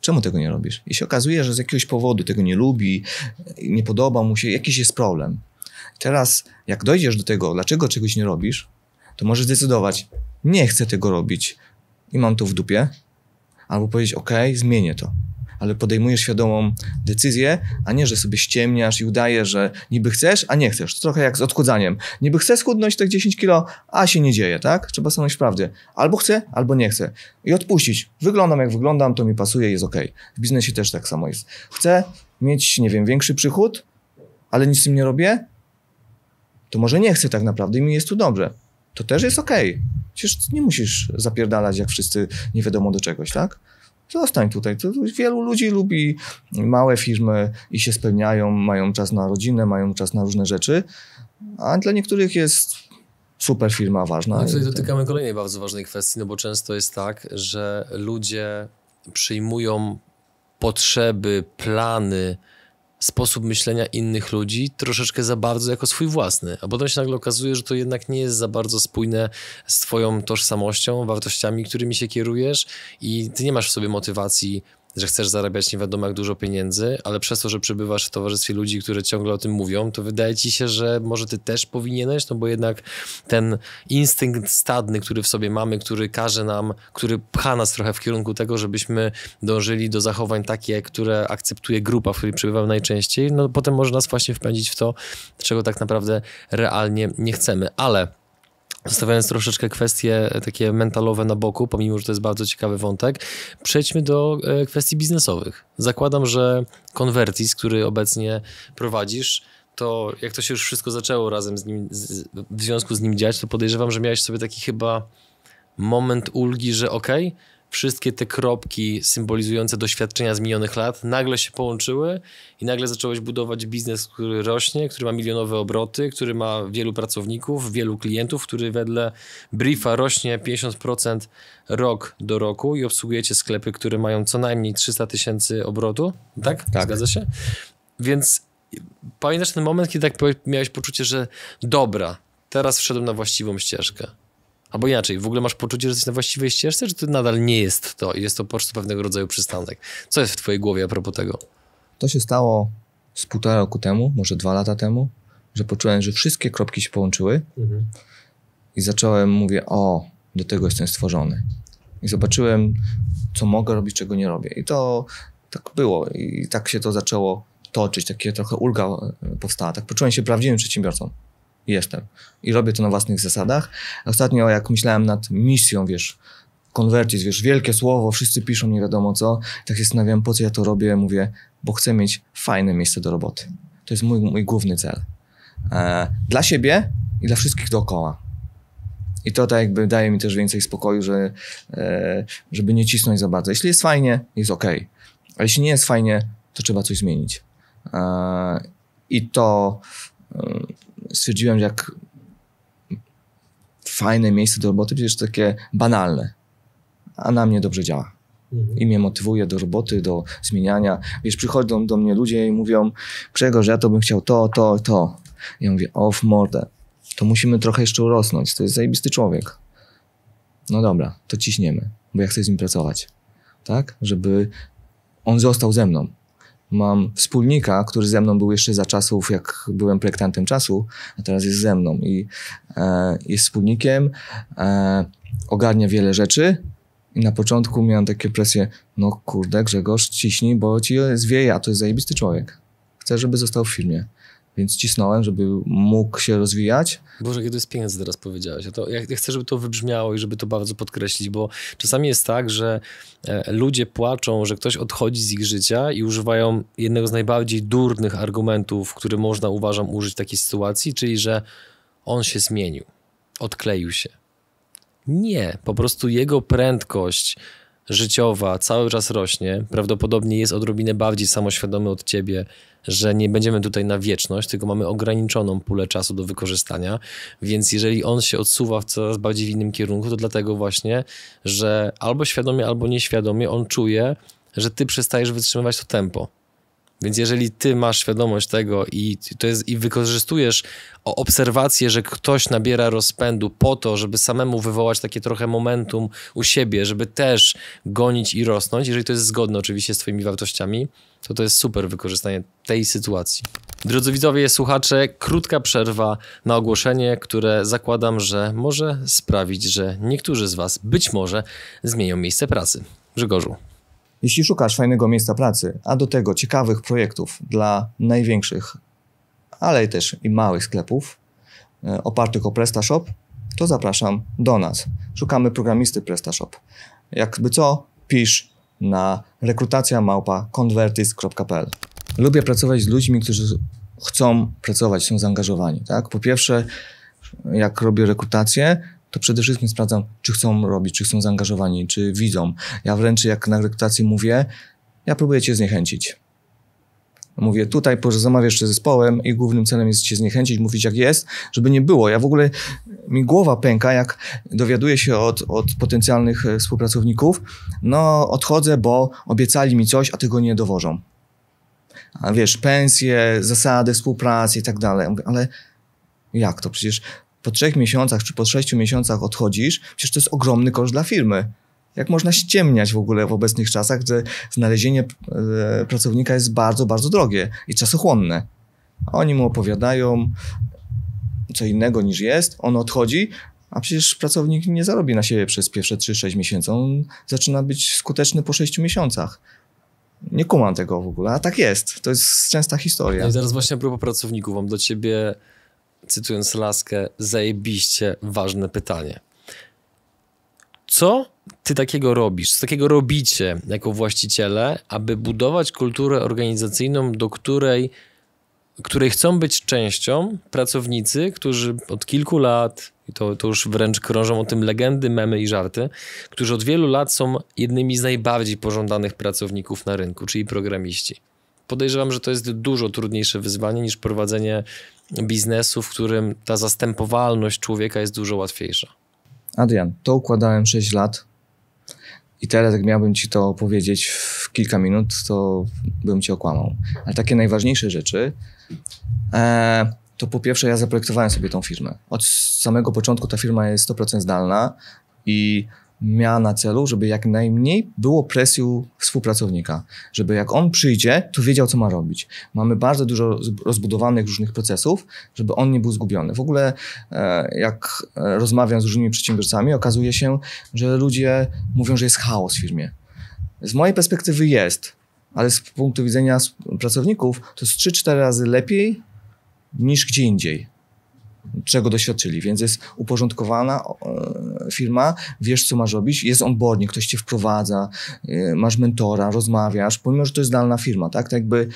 Czemu tego nie robisz? I się okazuje, że z jakiegoś powodu tego nie lubi, nie podoba mu się, jakiś jest problem. Teraz, jak dojdziesz do tego, dlaczego czegoś nie robisz, to możesz zdecydować, nie chcę tego robić i mam to w dupie, albo powiedzieć, ok, zmienię to ale podejmujesz świadomą decyzję, a nie, że sobie ściemniasz i udajesz, że niby chcesz, a nie chcesz. To trochę jak z odchudzaniem. Niby chcę schudnąć te 10 kilo, a się nie dzieje, tak? Trzeba stanąć w prawdzie. Albo chcę, albo nie chcę. I odpuścić. Wyglądam jak wyglądam, to mi pasuje, jest ok. W biznesie też tak samo jest. Chcę mieć, nie wiem, większy przychód, ale nic z tym nie robię, to może nie chcę tak naprawdę i mi jest tu dobrze. To też jest ok. Przecież nie musisz zapierdalać jak wszyscy nie wiadomo do czegoś, tak? Zostań tutaj. To wielu ludzi lubi małe firmy i się spełniają, mają czas na rodzinę, mają czas na różne rzeczy, a dla niektórych jest super firma ważna. No tutaj dotykamy kolejnej bardzo ważnej kwestii, no bo często jest tak, że ludzie przyjmują potrzeby, plany, sposób myślenia innych ludzi troszeczkę za bardzo jako swój własny, a potem się nagle okazuje, że to jednak nie jest za bardzo spójne z twoją tożsamością, wartościami, którymi się kierujesz i ty nie masz w sobie motywacji że chcesz zarabiać nie wiadomo jak dużo pieniędzy, ale przez to, że przebywasz w towarzystwie ludzi, które ciągle o tym mówią, to wydaje ci się, że może ty też powinieneś, no bo jednak ten instynkt stadny, który w sobie mamy, który każe nam, który pcha nas trochę w kierunku tego, żebyśmy dążyli do zachowań takie, które akceptuje grupa, w której przebywamy najczęściej, no potem może nas właśnie wpędzić w to, czego tak naprawdę realnie nie chcemy. Ale Zostawiając troszeczkę kwestie takie mentalowe na boku, pomimo, że to jest bardzo ciekawy wątek, przejdźmy do e, kwestii biznesowych. Zakładam, że Convertis, który obecnie prowadzisz, to jak to się już wszystko zaczęło razem z nim, z, w związku z nim dziać, to podejrzewam, że miałeś sobie taki chyba moment ulgi, że okej, okay, wszystkie te kropki symbolizujące doświadczenia z minionych lat nagle się połączyły i nagle zacząłeś budować biznes, który rośnie, który ma milionowe obroty, który ma wielu pracowników, wielu klientów, który wedle briefa rośnie 50% rok do roku i obsługujecie sklepy, które mają co najmniej 300 tysięcy obrotu, tak? Tak. Zgadza się? Więc pamiętasz ten moment, kiedy tak miałeś poczucie, że dobra, teraz wszedłem na właściwą ścieżkę. Albo inaczej, w ogóle masz poczucie, że jesteś na właściwej ścieżce, czy to nadal nie jest to i jest to po prostu pewnego rodzaju przystanek? Co jest w twojej głowie a propos tego? To się stało z półtora roku temu, może dwa lata temu, że poczułem, że wszystkie kropki się połączyły i zacząłem, mówię, o, do tego jestem stworzony. I zobaczyłem, co mogę robić, czego nie robię. I to tak było. I tak się to zaczęło toczyć, takie trochę ulga powstała. Tak poczułem się prawdziwym przedsiębiorcą. Jestem. I robię to na własnych zasadach. Ostatnio, jak myślałem nad misją, wiesz, konwertis, wiesz, wielkie słowo, wszyscy piszą nie wiadomo co, tak się zastanawiam, po co ja to robię, mówię, bo chcę mieć fajne miejsce do roboty. To jest mój, mój główny cel. E, dla siebie i dla wszystkich dookoła. I to tak jakby daje mi też więcej spokoju, że, e, żeby nie cisnąć za bardzo. Jeśli jest fajnie, jest ok. A jeśli nie jest fajnie, to trzeba coś zmienić. E, I to stwierdziłem, że jak fajne miejsce do roboty, przecież takie banalne, a na mnie dobrze działa. I mnie motywuje do roboty, do zmieniania. Wiesz, przychodzą do mnie ludzie i mówią, Grzegorz, ja to bym chciał to, to, to. Ja mówię, o w mordę, to musimy trochę jeszcze urosnąć, to jest zajebisty człowiek. No dobra, to ciśniemy, bo ja chcę z nim pracować. Tak? Żeby on został ze mną. Mam wspólnika, który ze mną był jeszcze za czasów, jak byłem projektantem czasu, a teraz jest ze mną i e, jest wspólnikiem, e, ogarnia wiele rzeczy. I na początku miałem takie presje, no kurde, Grzegorz, ciśnij, bo ci zwieje, a to jest zajebisty człowiek. Chcę, żeby został w firmie. Więc cisnąłem, żeby mógł się rozwijać. Boże, kiedy jest pieniądze teraz powiedziałeś. Ja, to, ja chcę, żeby to wybrzmiało i żeby to bardzo podkreślić, bo czasami jest tak, że e, ludzie płaczą, że ktoś odchodzi z ich życia i używają jednego z najbardziej durnych argumentów, który można, uważam, użyć w takiej sytuacji, czyli że on się zmienił, odkleił się. Nie, po prostu jego prędkość życiowa cały czas rośnie, prawdopodobnie jest odrobinę bardziej samoświadomy od ciebie, że nie będziemy tutaj na wieczność, tylko mamy ograniczoną pulę czasu do wykorzystania, więc jeżeli on się odsuwa w coraz bardziej w innym kierunku, to dlatego właśnie, że albo świadomie, albo nieświadomie on czuje, że ty przestajesz wytrzymywać to tempo. Więc jeżeli ty masz świadomość tego i to jest i wykorzystujesz obserwację, że ktoś nabiera rozpędu po to, żeby samemu wywołać takie trochę momentum u siebie, żeby też gonić i rosnąć, jeżeli to jest zgodne oczywiście z twoimi wartościami, to to jest super wykorzystanie tej sytuacji. Drodzy widzowie, słuchacze, krótka przerwa na ogłoszenie, które zakładam, że może sprawić, że niektórzy z was być może zmienią miejsce pracy. Grzegorzu. Jeśli szukasz fajnego miejsca pracy, a do tego ciekawych projektów dla największych, ale też i małych sklepów e, opartych o PrestaShop, to zapraszam do nas. Szukamy programisty PrestaShop. Jakby co, pisz na rekrutacja małpa convertis.pl. Lubię pracować z ludźmi, którzy chcą pracować, są zaangażowani. Tak? Po pierwsze, jak robię rekrutację, to przede wszystkim sprawdzam, czy chcą robić, czy są zaangażowani, czy widzą. Ja wręcz jak na rekrutacji mówię, ja próbuję cię zniechęcić. Mówię, tutaj porozmawiasz jeszcze z zespołem i głównym celem jest cię zniechęcić, mówić jak jest, żeby nie było. Ja w ogóle, mi głowa pęka, jak dowiaduję się od, od potencjalnych e, współpracowników, no odchodzę, bo obiecali mi coś, a tego nie dowożą. A wiesz, pensje, zasady współpracy i tak dalej. Mówię, ale jak to? Przecież po trzech miesiącach czy po sześciu miesiącach odchodzisz, przecież to jest ogromny koszt dla firmy. Jak można ściemniać w ogóle w obecnych czasach, że znalezienie e, pracownika jest bardzo, bardzo drogie i czasochłonne. Oni mu opowiadają co innego niż jest, on odchodzi, a przecież pracownik nie zarobi na siebie przez pierwsze 3-6 miesięcy. On zaczyna być skuteczny po 6 miesiącach. Nie kumam tego w ogóle, a tak jest. To jest częsta historia. No i teraz właśnie a propos pracowników, mam do ciebie cytując laskę, zajebiście ważne pytanie. Co ty takiego robisz, co takiego robicie jako właściciele, aby budować kulturę organizacyjną, do której, której chcą być częścią pracownicy, którzy od kilku lat i to, to już wręcz krążą o tym legendy, memy i żarty, którzy od wielu lat są jednymi z najbardziej pożądanych pracowników na rynku, czyli programiści. Podejrzewam, że to jest dużo trudniejsze wyzwanie niż prowadzenie biznesu, w którym ta zastępowalność człowieka jest dużo łatwiejsza. Adrian, to układałem 6 lat i teraz jak miałbym ci to powiedzieć w kilka minut, to bym cię okłamał. Ale takie najważniejsze rzeczy, e, to po pierwsze ja zaprojektowałem sobie tą firmę. Od samego początku ta firma jest 100% zdalna i miała na celu, żeby jak najmniej było presji współpracownika. Żeby jak on przyjdzie, to wiedział, co ma robić. Mamy bardzo dużo rozbudowanych różnych procesów, żeby on nie był zgubiony. W ogóle e, jak e, rozmawiam z różnymi przedsiębiorcami, okazuje się, że ludzie mówią, że jest chaos w firmie. Z mojej perspektywy jest, ale z punktu widzenia pracowników to jest 3-4 razy lepiej niż gdzie indziej czego doświadczyli, więc jest uporządkowana firma, wiesz co masz robić, jest onboarding, ktoś cię wprowadza, e, masz mentora, rozmawiasz, pomimo, że to jest zdalna firma, tak? Tak jakby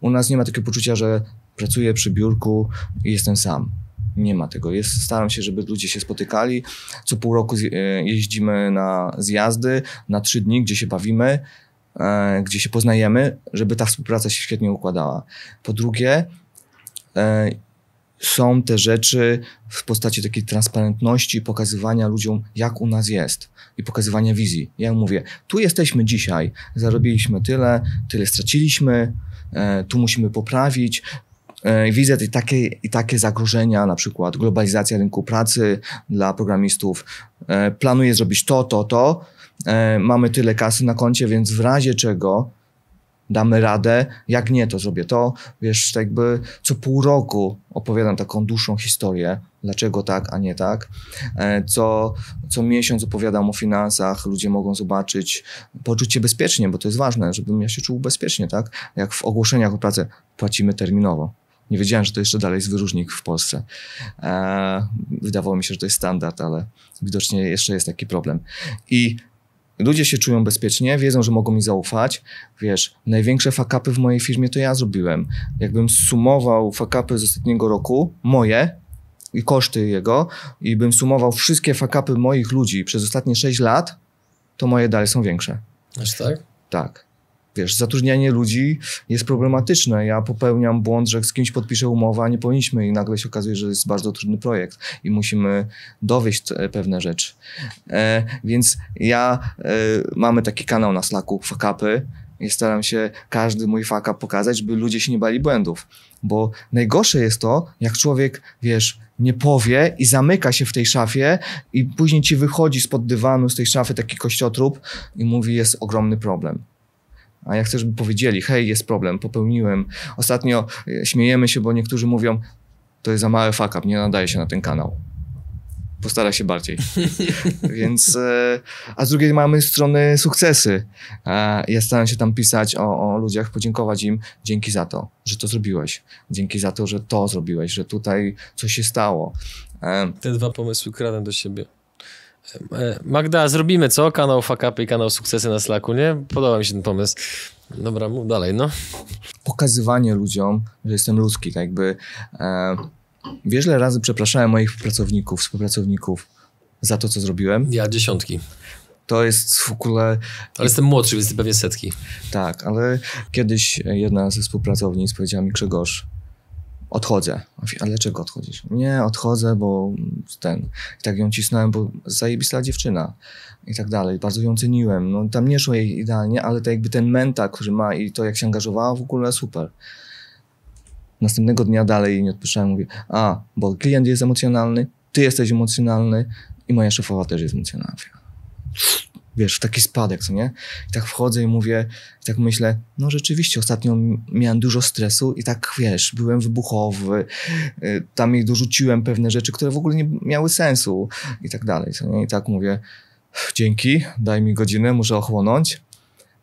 u nas nie ma takiego poczucia, że pracuję przy biurku i jestem sam. Nie ma tego. Jest, staram się, żeby ludzie się spotykali. Co pół roku e, jeździmy na zjazdy, na trzy dni, gdzie się bawimy, gdzie się poznajemy, żeby ta współpraca się świetnie układała. Po drugie, są te rzeczy w postaci takiej transparentności, pokazywania ludziom, jak u nas jest i pokazywania wizji. Ja mówię, tu jesteśmy dzisiaj, zarobiliśmy tyle, tyle straciliśmy, e, tu musimy poprawić. E, widzę i takie, i takie zagrożenia, na przykład globalizacja rynku pracy dla programistów. E, planuję zrobić to, to, to. Mamy tyle kasy na koncie, więc w razie czego damy radę, jak nie, to zrobię to. Wiesz, tak jakby co pół roku opowiadam taką dłuższą historię, dlaczego tak, a nie tak. E, co, co miesiąc opowiadam o finansach, ludzie mogą zobaczyć, poczuć się bezpiecznie, bo to jest ważne, żebym ja się czuł bezpiecznie, tak? Jak w ogłoszeniach o pracę płacimy terminowo. Nie wiedziałem, że to jeszcze dalej jest wyróżnik w Polsce. E, wydawało mi się, że to jest standard, ale widocznie jeszcze jest taki problem. I Ludzie się czują bezpiecznie, wiedzą, że mogą mi zaufać. Wiesz, największe fakapy w mojej firmie to ja zrobiłem. Jakbym sumował fakapy z ostatniego roku, moje i koszty jego, i bym sumował wszystkie fakapy moich ludzi przez ostatnie 6 lat, to moje dalej są większe. Aż tak? Tak wiesz, zatrudnianie ludzi jest problematyczne. Ja popełniam błąd, że z kimś podpiszę umowę, a nie powinniśmy i nagle się okazuje, że jest bardzo trudny projekt i musimy dowieść pewne rzeczy. E, więc ja, e, mamy taki kanał na Slacku, fakapy, i staram się każdy mój faka pokazać, żeby ludzie się nie bali błędów. Bo najgorsze jest to, jak człowiek, wiesz, nie powie i zamyka się w tej szafie i później ci wychodzi spod dywanu, z tej szafy taki kościotrup i mówi, jest ogromny problem a ja chcę, żeby powiedzieli, hej, jest problem, popełniłem. Ostatnio e, śmiejemy się, bo niektórzy mówią, to jest za mały fuck up, nie nadaje się na ten kanał. Postara się bardziej. Więc, e, a z drugiej mamy strony sukcesy. Ja staram się tam pisać o, o ludziach, podziękować im dzięki za to, że to zrobiłeś. Dzięki za to, że to zrobiłeś, że tutaj coś się stało. E, Te dwa pomysły kradłem do siebie. E, Magda, zrobimy co? Kanał Fakapy i kanał Sukcesy na Slacku, nie? Podoba mi się ten pomysł. Dobra, mów dalej, no. Pokazywanie ludziom, że jestem ludzki, tak jakby... E, wiesz, ile razy przepraszałem moich pracowników, współpracowników za to, co zrobiłem? Ja dziesiątki. To jest w ogóle... Ale jestem młodszy, więc pewnie setki. Tak, ale kiedyś jedna ze współpracownic powiedziała mi, Grzegorz, odchodzę. Ale dlaczego odchodzisz? Nie, odchodzę, bo ten. I tak ją cisnąłem, bo zajebista dziewczyna i tak dalej. Bardzo ją ceniłem. No, tam nie szło jej idealnie, ale to jakby ten mental, który ma i to, jak się angażowała, w ogóle super. Następnego dnia dalej nie odpuszczałem, mówię, a, bo klient jest emocjonalny, ty jesteś emocjonalny i moja szefowa też jest emocjonalna wiesz, w taki spadek, co nie? I tak wchodzę i mówię, i tak myślę, no rzeczywiście, ostatnio miałem dużo stresu i tak, wiesz, byłem wybuchowy, y, tam jej dorzuciłem pewne rzeczy, które w ogóle nie miały sensu i tak dalej, co nie? I tak mówię, dzięki, daj mi godzinę, muszę ochłonąć.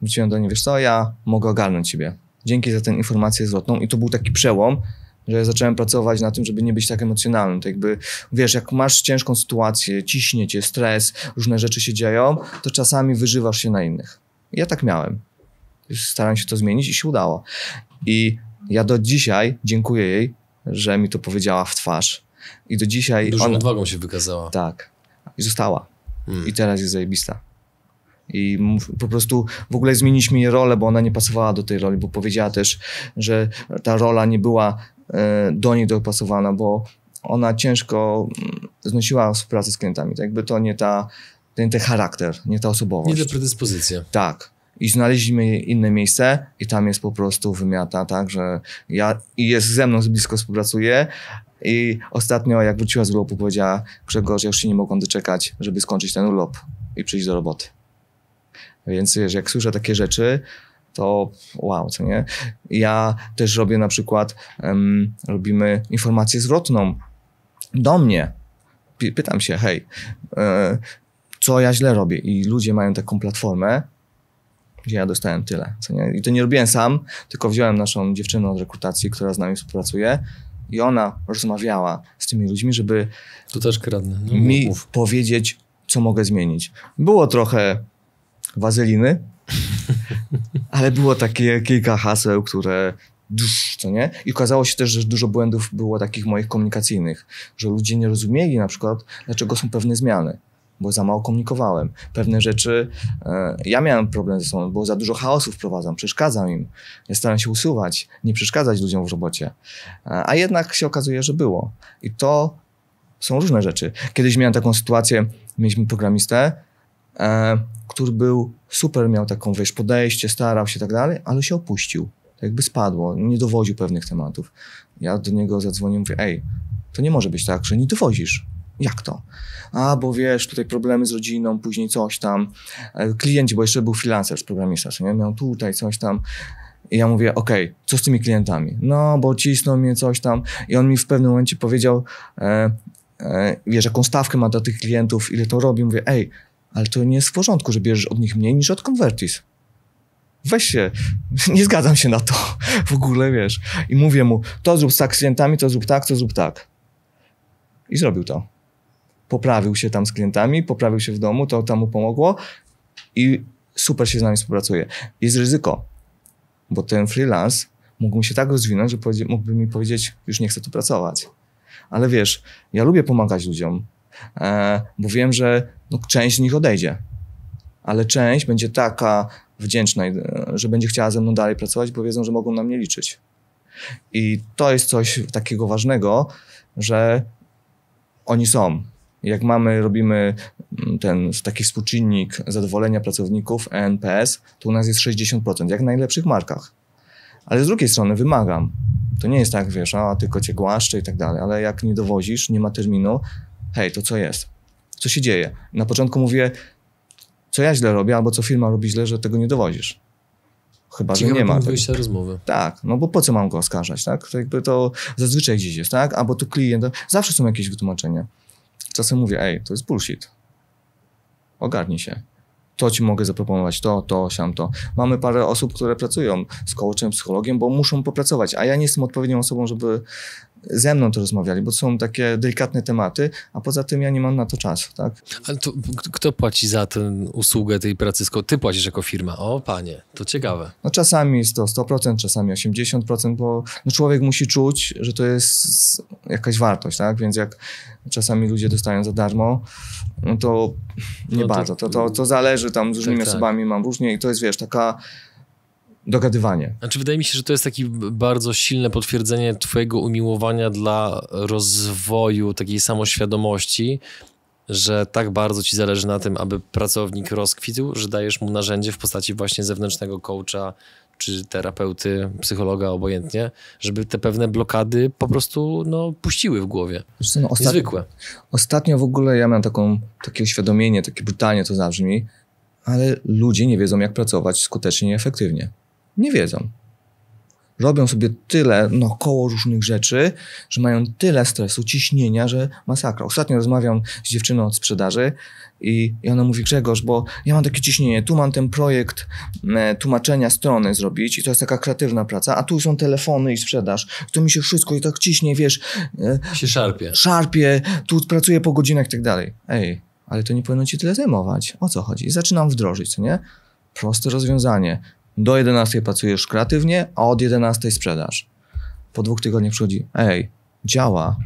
Wróciłem do niej, wiesz co, ja mogę ogarnąć ciebie. Dzięki za tę informację zwrotną i to był taki przełom, że zacząłem pracować na tym, żeby nie być tak emocjonalnym. To jakby, wiesz, jak masz ciężką sytuację, ciśnie cię, stres, różne rzeczy się dzieją, to czasami wyżywasz się na innych. ja tak miałem. Starałem się to zmienić i się udało. I ja do dzisiaj dziękuję jej, że mi to powiedziała w twarz. I do dzisiaj... Dużą ona- odwagą się wykazała. Tak. I została. Hmm. I teraz jest zajebista. I po prostu w ogóle zmieniliśmy jej rolę, bo ona nie pasowała do tej roli, bo powiedziała też, że ta rola nie była do niej dopasowana, bo ona ciężko mm, znosiła współpracę z klientami. Tak jakby to nie ta, ten, ten charakter, nie ta osobowość. Nie te predyspozycje. Tak. I znaleźliśmy inne miejsce i tam jest po prostu wymiata, tak, że ja i jest ze mną blisko współpracuje i ostatnio jak wróciła z urlopu powiedziała Grzegorz, ja już się nie mogłam doczekać, żeby skończyć ten urlop i przyjść do roboty. Więc wiesz, jak słyszę takie rzeczy, to wow, co nie? Ja też robię na przykład, em, robimy informację zwrotną do mnie. Py- Pytam się, hej, e, co ja źle robię? I ludzie mają taką platformę, gdzie ja dostałem tyle. Co nie? I to nie robiłem sam, tylko wziąłem naszą dziewczynę od rekrutacji, która z nami współpracuje i ona rozmawiała z tymi ludźmi, żeby Tu też kradnę. No, mi mów. powiedzieć, co mogę zmienić. Było trochę wazeliny, ale było takie kilka haseł, które co nie? I okazało się też, że dużo błędów było takich moich komunikacyjnych, że ludzie nie rozumieli na przykład, dlaczego są pewne zmiany, bo za mało komunikowałem. Pewne rzeczy, e, ja miałem problem ze sobą, bo za dużo chaosu wprowadzam, przeszkadzam im. Ja staram się usuwać, nie przeszkadzać ludziom w robocie. E, a jednak się okazuje, że było. I to są różne rzeczy. Kiedyś miałem taką sytuację, mieliśmy programistę, który był super, miał taką, wiesz, podejście, starał się i tak dalej, ale się opuścił. Tak jakby spadło, nie dowodził pewnych tematów. Ja do niego zadzwoniłem, mówię, ej, to nie może być tak, że nie dowozisz. Jak to? A, bo wiesz, tutaj problemy z rodziną, później coś tam. E, Klienci, bo jeszcze był freelancer, programista, co nie? Miał tutaj coś tam. I ja mówię, okej, co z tymi klientami? No, bo cisną mnie coś tam. I on mi w pewnym momencie powiedział, e, e, wiesz, jaką stawkę ma dla tych klientów, ile to robi. Mówię, ej, ale to nie jest w porządku, że bierzesz od nich mniej niż od Convertis. Weź się, nie zgadzam się na to w ogóle, wiesz. I mówię mu, to zrób tak z klientami, to zrób tak, to zrób tak. I zrobił to. Poprawił się tam z klientami, poprawił się w domu, to tam mu pomogło i super się z nami współpracuje. Jest ryzyko, bo ten freelance mógł się tak rozwinąć, że mógłby mi powiedzieć, już nie chcę tu pracować. Ale wiesz, ja lubię pomagać ludziom, bo wiem, że no, część z nich odejdzie, ale część będzie taka wdzięczna, e, że będzie chciała ze mną dalej pracować, bo wiedzą, że mogą na mnie liczyć. I to jest coś takiego ważnego, że oni są. Jak mamy, robimy mm, ten taki współczynnik zadowolenia pracowników, E ENPS, to u nas jest 60%, jak w najlepszych markach. Ale z drugiej strony wymagam. To nie jest tak, wiesz, a tylko cię głaszczę i tak dalej, ale jak nie dowozisz, nie ma terminu, hej, to co jest? Co się dzieje? Na początku mówię, co ja źle robię, albo co firma robi źle, że tego nie dowozisz. Chyba, że Ciekawy nie ma. tego. wyjścia rozmowy. Tak, no bo po co mam go oskarżać, tak? To jakby to zazwyczaj gdzieś jest, tak? Albo tu klient, zawsze są jakieś wytłumaczenia. Czasem mówię, ej, to jest bullshit. Ogarnij się. To ci mogę zaproponować, to, to, siam, to. Mamy parę osób, które pracują z coachem, psychologiem, bo muszą popracować, a ja nie jestem odpowiednią osobą, żeby ze mną to rozmawiali, bo to są takie delikatne tematy, a poza tym ja nie mam na to czasu, tak? Ale to kto płaci za tę usługę tej pracy? Ty płacisz jako firma. O, panie, to ciekawe. No czasami jest to 100%, czasami 80%, bo no człowiek musi czuć, że to jest jakaś wartość, tak? Więc jak czasami ludzie dostają za darmo, no to nie No to- bardzo. To, to, to zależy tam z różnymi tak. osobami, mam różnie i to jest, wiesz, taka dogadywanie. Znaczy, wydaje mi się, że to jest takie bardzo silne potwierdzenie Twojego umiłowania dla rozwoju takiej samoświadomości, że tak bardzo Ci zależy na tym, aby pracownik rozkwitł, że dajesz mu narzędzie w postaci właśnie zewnętrznego coacha czy terapeuty, psychologa, obojętnie, żeby te pewne blokady po prostu no, puściły w głowie. Co, no, ostatnio, Niezwykłe. ostatnio w ogóle ja miałem taką, takie uświadomienie, takie brutalnie to zabrzmi, ale ludzie nie wiedzą, jak pracować skutecznie i efektywnie. Nie wiedzą. Robią sobie tyle naokoło różnych rzeczy, że mają tyle stresu, ciśnienia, że masakra. Ostatnio rozmawiam z dziewczyną od sprzedaży i, i ona mówi, Grzegorz, bo ja mam takie ciśnienie, tu mam ten projekt e, tłumaczenia strony zrobić i to jest taka kreatywna praca, a tu są telefony i sprzedaż. To mi się wszystko i tak ciśnie, wiesz, e, Się szarpie. szarpie, tu pracuję po godzinach i tak dalej. Ej, ale to nie powinno ci tyle zajmować. O co chodzi? Zaczynam wdrożyć, co nie? Proste rozwiązanie. Do 11 pracujesz kreatywnie, a od 11 sprzedaż. Po dwóch tygodniach przychodzi, ej, działa.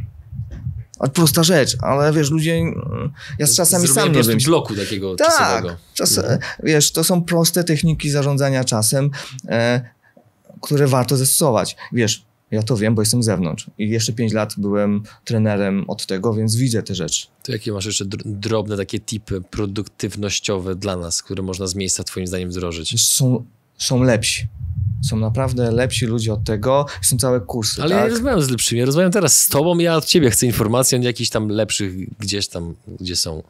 A prosta rzecz, ale wiesz, ludzie, mm, ja z czasami Zrobienie sam nie wiem. bloku takiego Tak, czasowego. czas, Mhm. wiesz, to są proste techniki zarządzania czasem, e, które warto zastosować. Wiesz, ja to wiem, bo jestem z zewnątrz i jeszcze 5 lat byłem trenerem od tego, więc widzę te rzeczy. To jakie masz jeszcze dr- drobne takie tipy produktywnościowe dla nas, które można z miejsca twoim zdaniem wdrożyć? Są, są lepsi. Są naprawdę lepsi ludzie od tego. Są całe kursy, Ale ja nie tak? rozmawiam z lepszymi, ja rozmawiam teraz z tobą, ja od ciebie chcę informacji, nie jakichś tam lepszych gdzieś tam, gdzie są.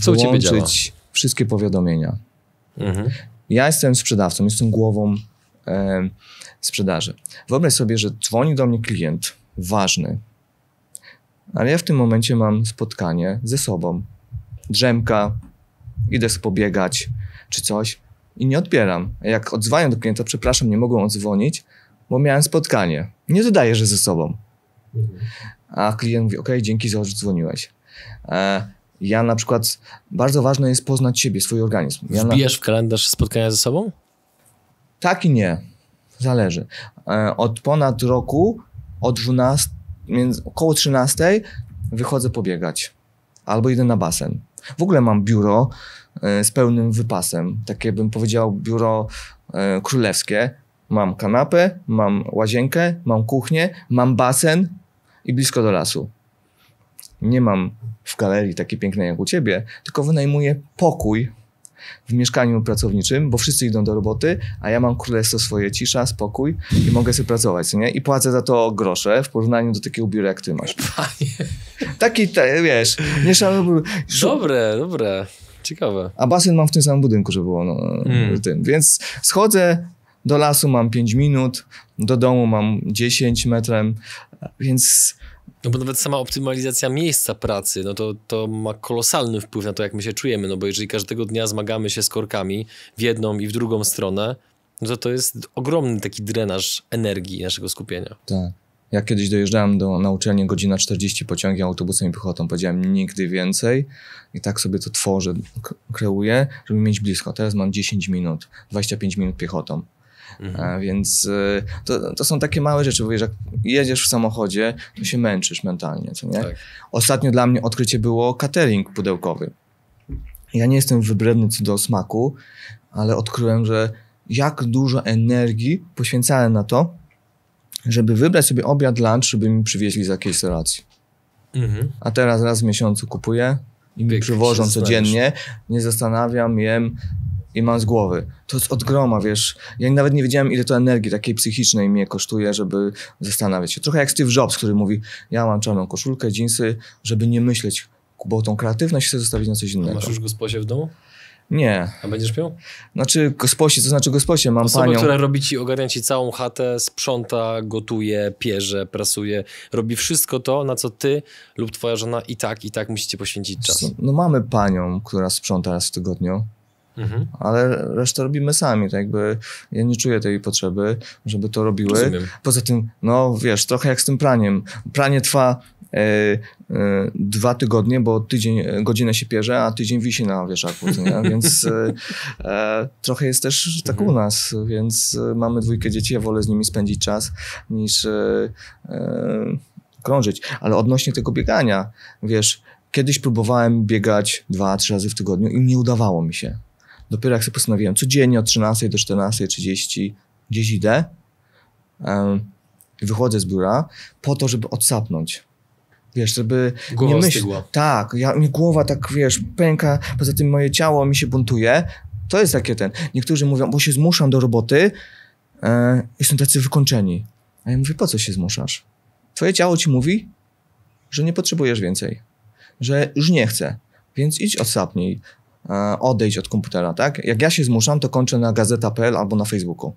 Co u ciebie działa? Włączyć wszystkie powiadomienia. Mhm. Ja jestem sprzedawcą, jestem głową e, sprzedaży. Wyobraź sobie, że dzwoni do mnie klient ważny, ale ja w tym momencie mam spotkanie ze sobą. Drzemka, idę sobie pobiegać czy coś i nie odbieram. Jak odzwaniam do klienta, przepraszam, nie mogłem odzwonić, bo miałem spotkanie. Nie dodaję, że ze sobą. A klient mówi, ok, dzięki za to, że dzwoniłeś. E, ja na przykład, bardzo ważne jest poznać siebie, swój organizm. Ja na, Wbijasz w kalendarz spotkania ze sobą? tak i nie. Zależy. E, Od ponad roku, od 12, między, około 13 wychodzę pobiegać. Albo idę na basen. W ogóle mam biuro z pełnym wypasem. Takie bym powiedział biuro e, królewskie. Mam kanapę, mam łazienkę, mam kuchnię, mam basen i blisko do lasu. Nie mam w galerii takiej pięknej jak u ciebie, tylko wynajmuję pokój w mieszkaniu pracowniczym, bo wszyscy idą do roboty, a ja mam królestwo swoje, cisza, spokój i mogę sobie pracować, co nie? I płacę za to grosze w porównaniu do takiego biura, jak ty masz. Panie. Taki, wiesz, nie szalony, Dobre, dobre. Ciekawe. a basen mam w tym samym budynku, żeby było, no, Mm. tym. Więc schodzę do lasu, mam 5 minut, do domu mam 10 metrem, więc No bo nawet sama optymalizacja miejsca pracy, no to, to ma kolosalny wpływ na to, jak my się czujemy, no bo jeżeli każdego dnia zmagamy się z korkami w jedną i w drugą stronę, no to to jest ogromny taki drenaż energii naszego skupienia. tak. Ja kiedyś dojeżdżałem do, na uczelnię godzina 40 pociągiem, autobusem i piechotą. Powiedziałem nigdy więcej i tak sobie to tworzę, kreuję, żeby mieć blisko. Teraz mam 10 minut, 25 minut piechotą. Mhm. Więc y, to, to są takie małe rzeczy, bo wiesz, jak jedziesz w samochodzie, to się męczysz mentalnie, co nie? Tak. Ostatnio dla mnie odkrycie było catering pudełkowy. Ja nie jestem wybredny co do smaku, ale odkryłem, że jak dużo energii poświęcałem na to, żeby wybrać sobie obiad, lunch, żeby mi przywieźli z jakiejś restauracji. Mhm. A teraz raz w miesiącu kupuję i mi przywożą codziennie, nie zastanawiam, jem i mam z głowy. To jest od groma, wiesz. Ja nawet nie wiedziałem, ile to energii takiej psychicznej mnie kosztuje, żeby zastanawiać się. Trochę jak Steve Jobs, który mówi, ja mam czarną koszulkę, dżinsy, żeby nie myśleć, bo tą kreatywność chcę zostawić na coś innego. Masz już gosposie w domu? Nie. A będziesz miał? Znaczy gosposie, to znaczy gosposie, mam Osobę, panią... która robi ci, ogarnia ci całą chatę, sprząta, gotuje, pierze, prasuje, robi wszystko to, na co ty lub twoja żona i tak, i tak musicie poświęcić czas. No mamy panią, która sprząta raz w tygodniu, Mhm. ale resztę robimy sami, tak jakby ja nie czuję tej potrzeby, żeby to robiły. Rozumiem. Poza tym, no wiesz, trochę jak z tym praniem. Pranie trwa e, dwa tygodnie, bo tydzień, e, godzinę się pierze, a tydzień wisi na wieszaku, nie? więc e, e, trochę jest też tak Mhm. u nas, więc e, mamy dwójkę dzieci, ja wolę z nimi spędzić czas niż e, e, krążyć. Ale odnośnie tego biegania, wiesz, kiedyś próbowałem biegać dwa, trzy razy w tygodniu i nie udawało mi się. Dopiero jak sobie postanowiłem, codziennie od 13 do 14.30 gdzieś idę, em, wychodzę z biura po to, żeby odsapnąć. Wiesz, żeby Głowa nie myśleć. ostygła. Tak, ja, mi głowa tak, wiesz, pęka, poza tym moje ciało mi się buntuje. To jest takie ten. Niektórzy mówią, bo się zmuszam do roboty i są tacy wykończeni. A ja mówię, po co się zmuszasz? Twoje ciało ci mówi, że nie potrzebujesz więcej. Że już nie chce. Więc idź odsapnij. E, odejdź od komputera, tak? Jak ja się zmuszam, to kończę na gazeta.pl albo na Facebooku.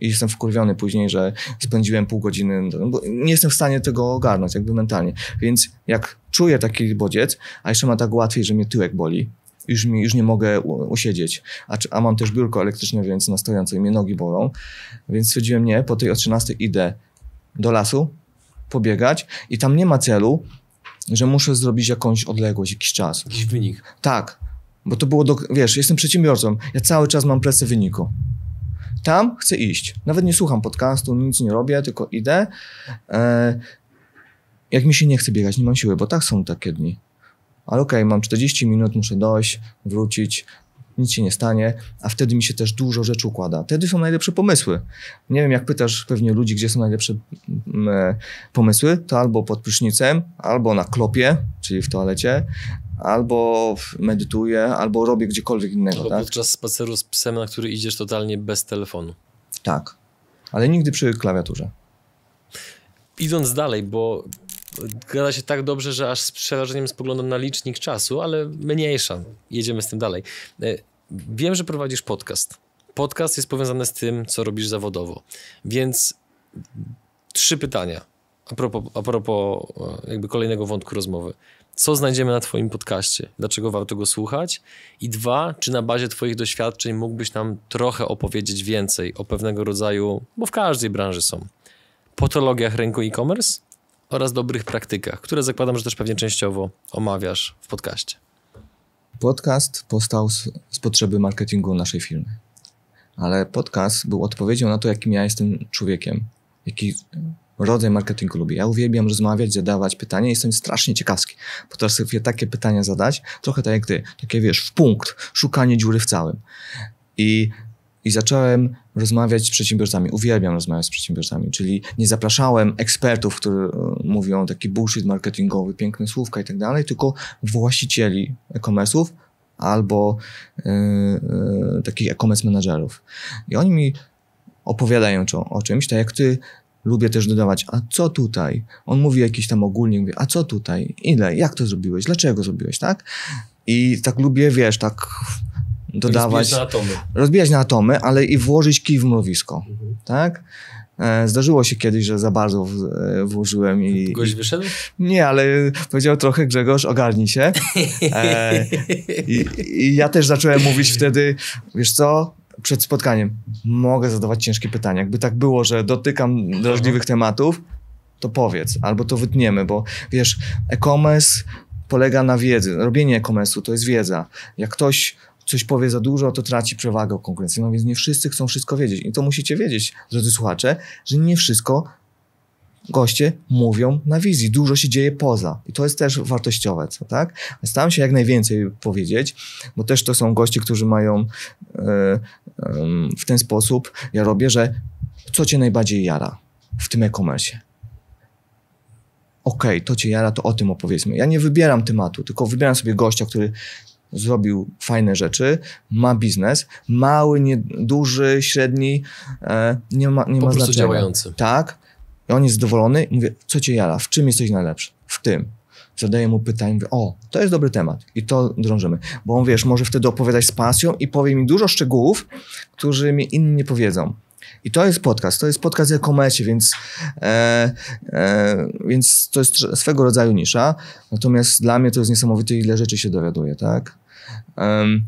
I jestem wkurwiony później, że spędziłem pół godziny, no nie jestem w stanie tego ogarnąć, jakby mentalnie. Więc jak czuję taki bodziec, a jeszcze ma tak łatwiej, że mnie tyłek boli, już, mi, już nie mogę usiedzieć, a, a mam też biurko elektryczne, więc na stojąco i mnie nogi bolą, więc stwierdziłem, nie, po tej o 13 idę do lasu, pobiegać i tam nie ma celu, że muszę zrobić jakąś odległość, jakiś czas. Jakiś wynik. Tak, bo to było, do, wiesz, jestem przedsiębiorcą, ja cały czas mam presję wyniku. Tam chcę iść. Nawet nie słucham podcastu, nic nie robię, tylko idę. E, Jak mi się nie chce biegać, nie mam siły, bo tak są takie dni. Ale okej, mam 40 minut, muszę dojść, wrócić, nic się nie stanie, a wtedy mi się też dużo rzeczy układa. Wtedy są najlepsze pomysły. Nie wiem, jak pytasz pewnie ludzi, gdzie są najlepsze mm, e, pomysły, to albo pod prysznicem, albo na klopie, czyli w toalecie, albo medytuję, albo robię gdziekolwiek innego. Albo tak? podczas spaceru z psem, na który idziesz totalnie bez telefonu. tak. Ale nigdy przy klawiaturze. Idąc dalej, bo gada się tak dobrze, że aż z przerażeniem spoglądam na licznik czasu, ale mniejsza. Jedziemy z tym dalej. E, Wiem, że prowadzisz podcast. Podcast jest powiązany z tym, co robisz zawodowo. Więc trzy pytania a propos, a propos e, jakby kolejnego wątku rozmowy. Co znajdziemy na twoim podcaście? Dlaczego warto go słuchać? I dwa, czy na bazie twoich doświadczeń mógłbyś nam trochę opowiedzieć więcej o pewnego rodzaju, bo w każdej branży są, patologiach rynku e-commerce oraz dobrych praktykach, które zakładam, że też pewnie częściowo omawiasz w podcaście. Podcast powstał z, z potrzeby marketingu naszej firmy. Ale podcast był odpowiedzią na to, jakim ja jestem człowiekiem, jaki rodzaj marketingu lubię. Ja uwielbiam rozmawiać, zadawać pytania, jestem strasznie ciekawski. Potrafię sobie takie pytania zadać, trochę tak jak ty, takie wiesz, w punkt, szukanie dziury w całym. I, i zacząłem rozmawiać z przedsiębiorcami. Uwielbiam rozmawiać z przedsiębiorcami, czyli nie zapraszałem ekspertów, którzy e, mówią taki bullshit marketingowy, piękne słówka i tak dalej, tylko właścicieli e-commerce'ów albo yy, yy, takich e-commerce menadżerów. I oni mi opowiadają o, o czymś, tak jak ty lubię też dodawać, a co tutaj? On mówi jakiś tam ogólnie, mówi, a co tutaj? Ile? Jak to zrobiłeś? Dlaczego zrobiłeś, tak? I tak lubię, wiesz, tak dodawać, Rozbijesz na atomy. rozbijać na atomy, ale i włożyć kij w mrowisko, tak? E, Zdarzyło się kiedyś, że za bardzo e, włożyłem i... Gość wyszedł? Nie, ale powiedział trochę Grzegorz, ogarnij się. E, i, I ja też zacząłem mówić wtedy, wiesz co, przed spotkaniem, mogę zadawać ciężkie pytania. Jakby tak było, że dotykam drażliwych tematów, to powiedz, albo to wytniemy, bo wiesz, e-commerce polega na wiedzy. Robienie e-commerce'u to jest wiedza. Jak ktoś coś powie za dużo, to traci przewagę konkurencyjną, więc nie wszyscy chcą wszystko wiedzieć. I to musicie wiedzieć, drodzy słuchacze, że nie wszystko goście mówią na wizji. Dużo się dzieje poza. I to jest też wartościowe, co, tak? Staram się jak najwięcej powiedzieć, bo też to są goście, którzy mają e, em, w ten sposób, ja robię, że co cię najbardziej jara w tym e-commerce? Okej, to cię jara, to o tym opowiedzmy. Ja nie wybieram tematu, tylko wybieram sobie gościa, który zrobił fajne rzeczy, ma biznes, mały, nie, duży, średni, e, nie ma, nie Po ma znaczenia. działający. Tak. I on jest zadowolony mówię, co cię jara, w czym jesteś najlepszy? W tym. Zadaję mu pytanie, mówię, o, to jest dobry temat i to drążymy. Bo on, wiesz, może wtedy opowiadać z pasją i powie mi dużo szczegółów, którzy mi inni nie powiedzą. I to jest podcast, to jest podcast o więc, e, e, więc to jest swego rodzaju nisza. Natomiast dla mnie to jest niesamowite, ile rzeczy się dowiaduję, tak? Em,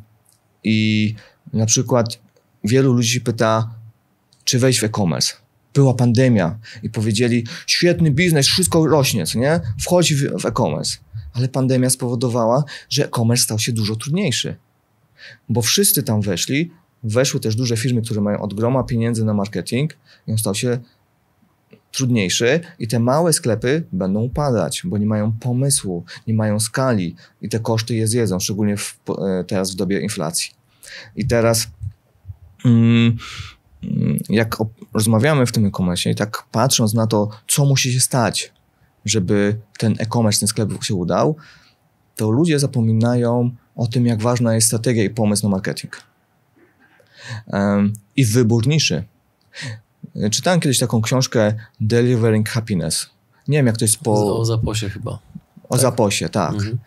I na przykład wielu ludzi pyta, czy wejść w e-commerce. Była pandemia i powiedzieli, świetny biznes, wszystko rośnie, co nie? Wchodzi w, w e-commerce. Ale pandemia spowodowała, że e-commerce stał się dużo trudniejszy. Bo wszyscy tam weszli, weszły też duże firmy, które mają od groma pieniędzy na marketing i on stał się trudniejszy i te małe sklepy będą upadać, bo nie mają pomysłu, nie mają skali i te koszty je zjedzą, szczególnie w, e, teraz w dobie inflacji. I teraz mm, jak rozmawiamy w tym e-commerce i tak patrząc na to, co musi się stać, żeby ten e-commerce, ten sklep się udał, to ludzie zapominają o tym, jak ważna jest strategia i pomysł na marketing. Em, I wybór niszy. Czytałem kiedyś taką książkę Delivering Happiness. Nie wiem, jak to jest po... O zaposie chyba. O zaposie, tak. Mhm.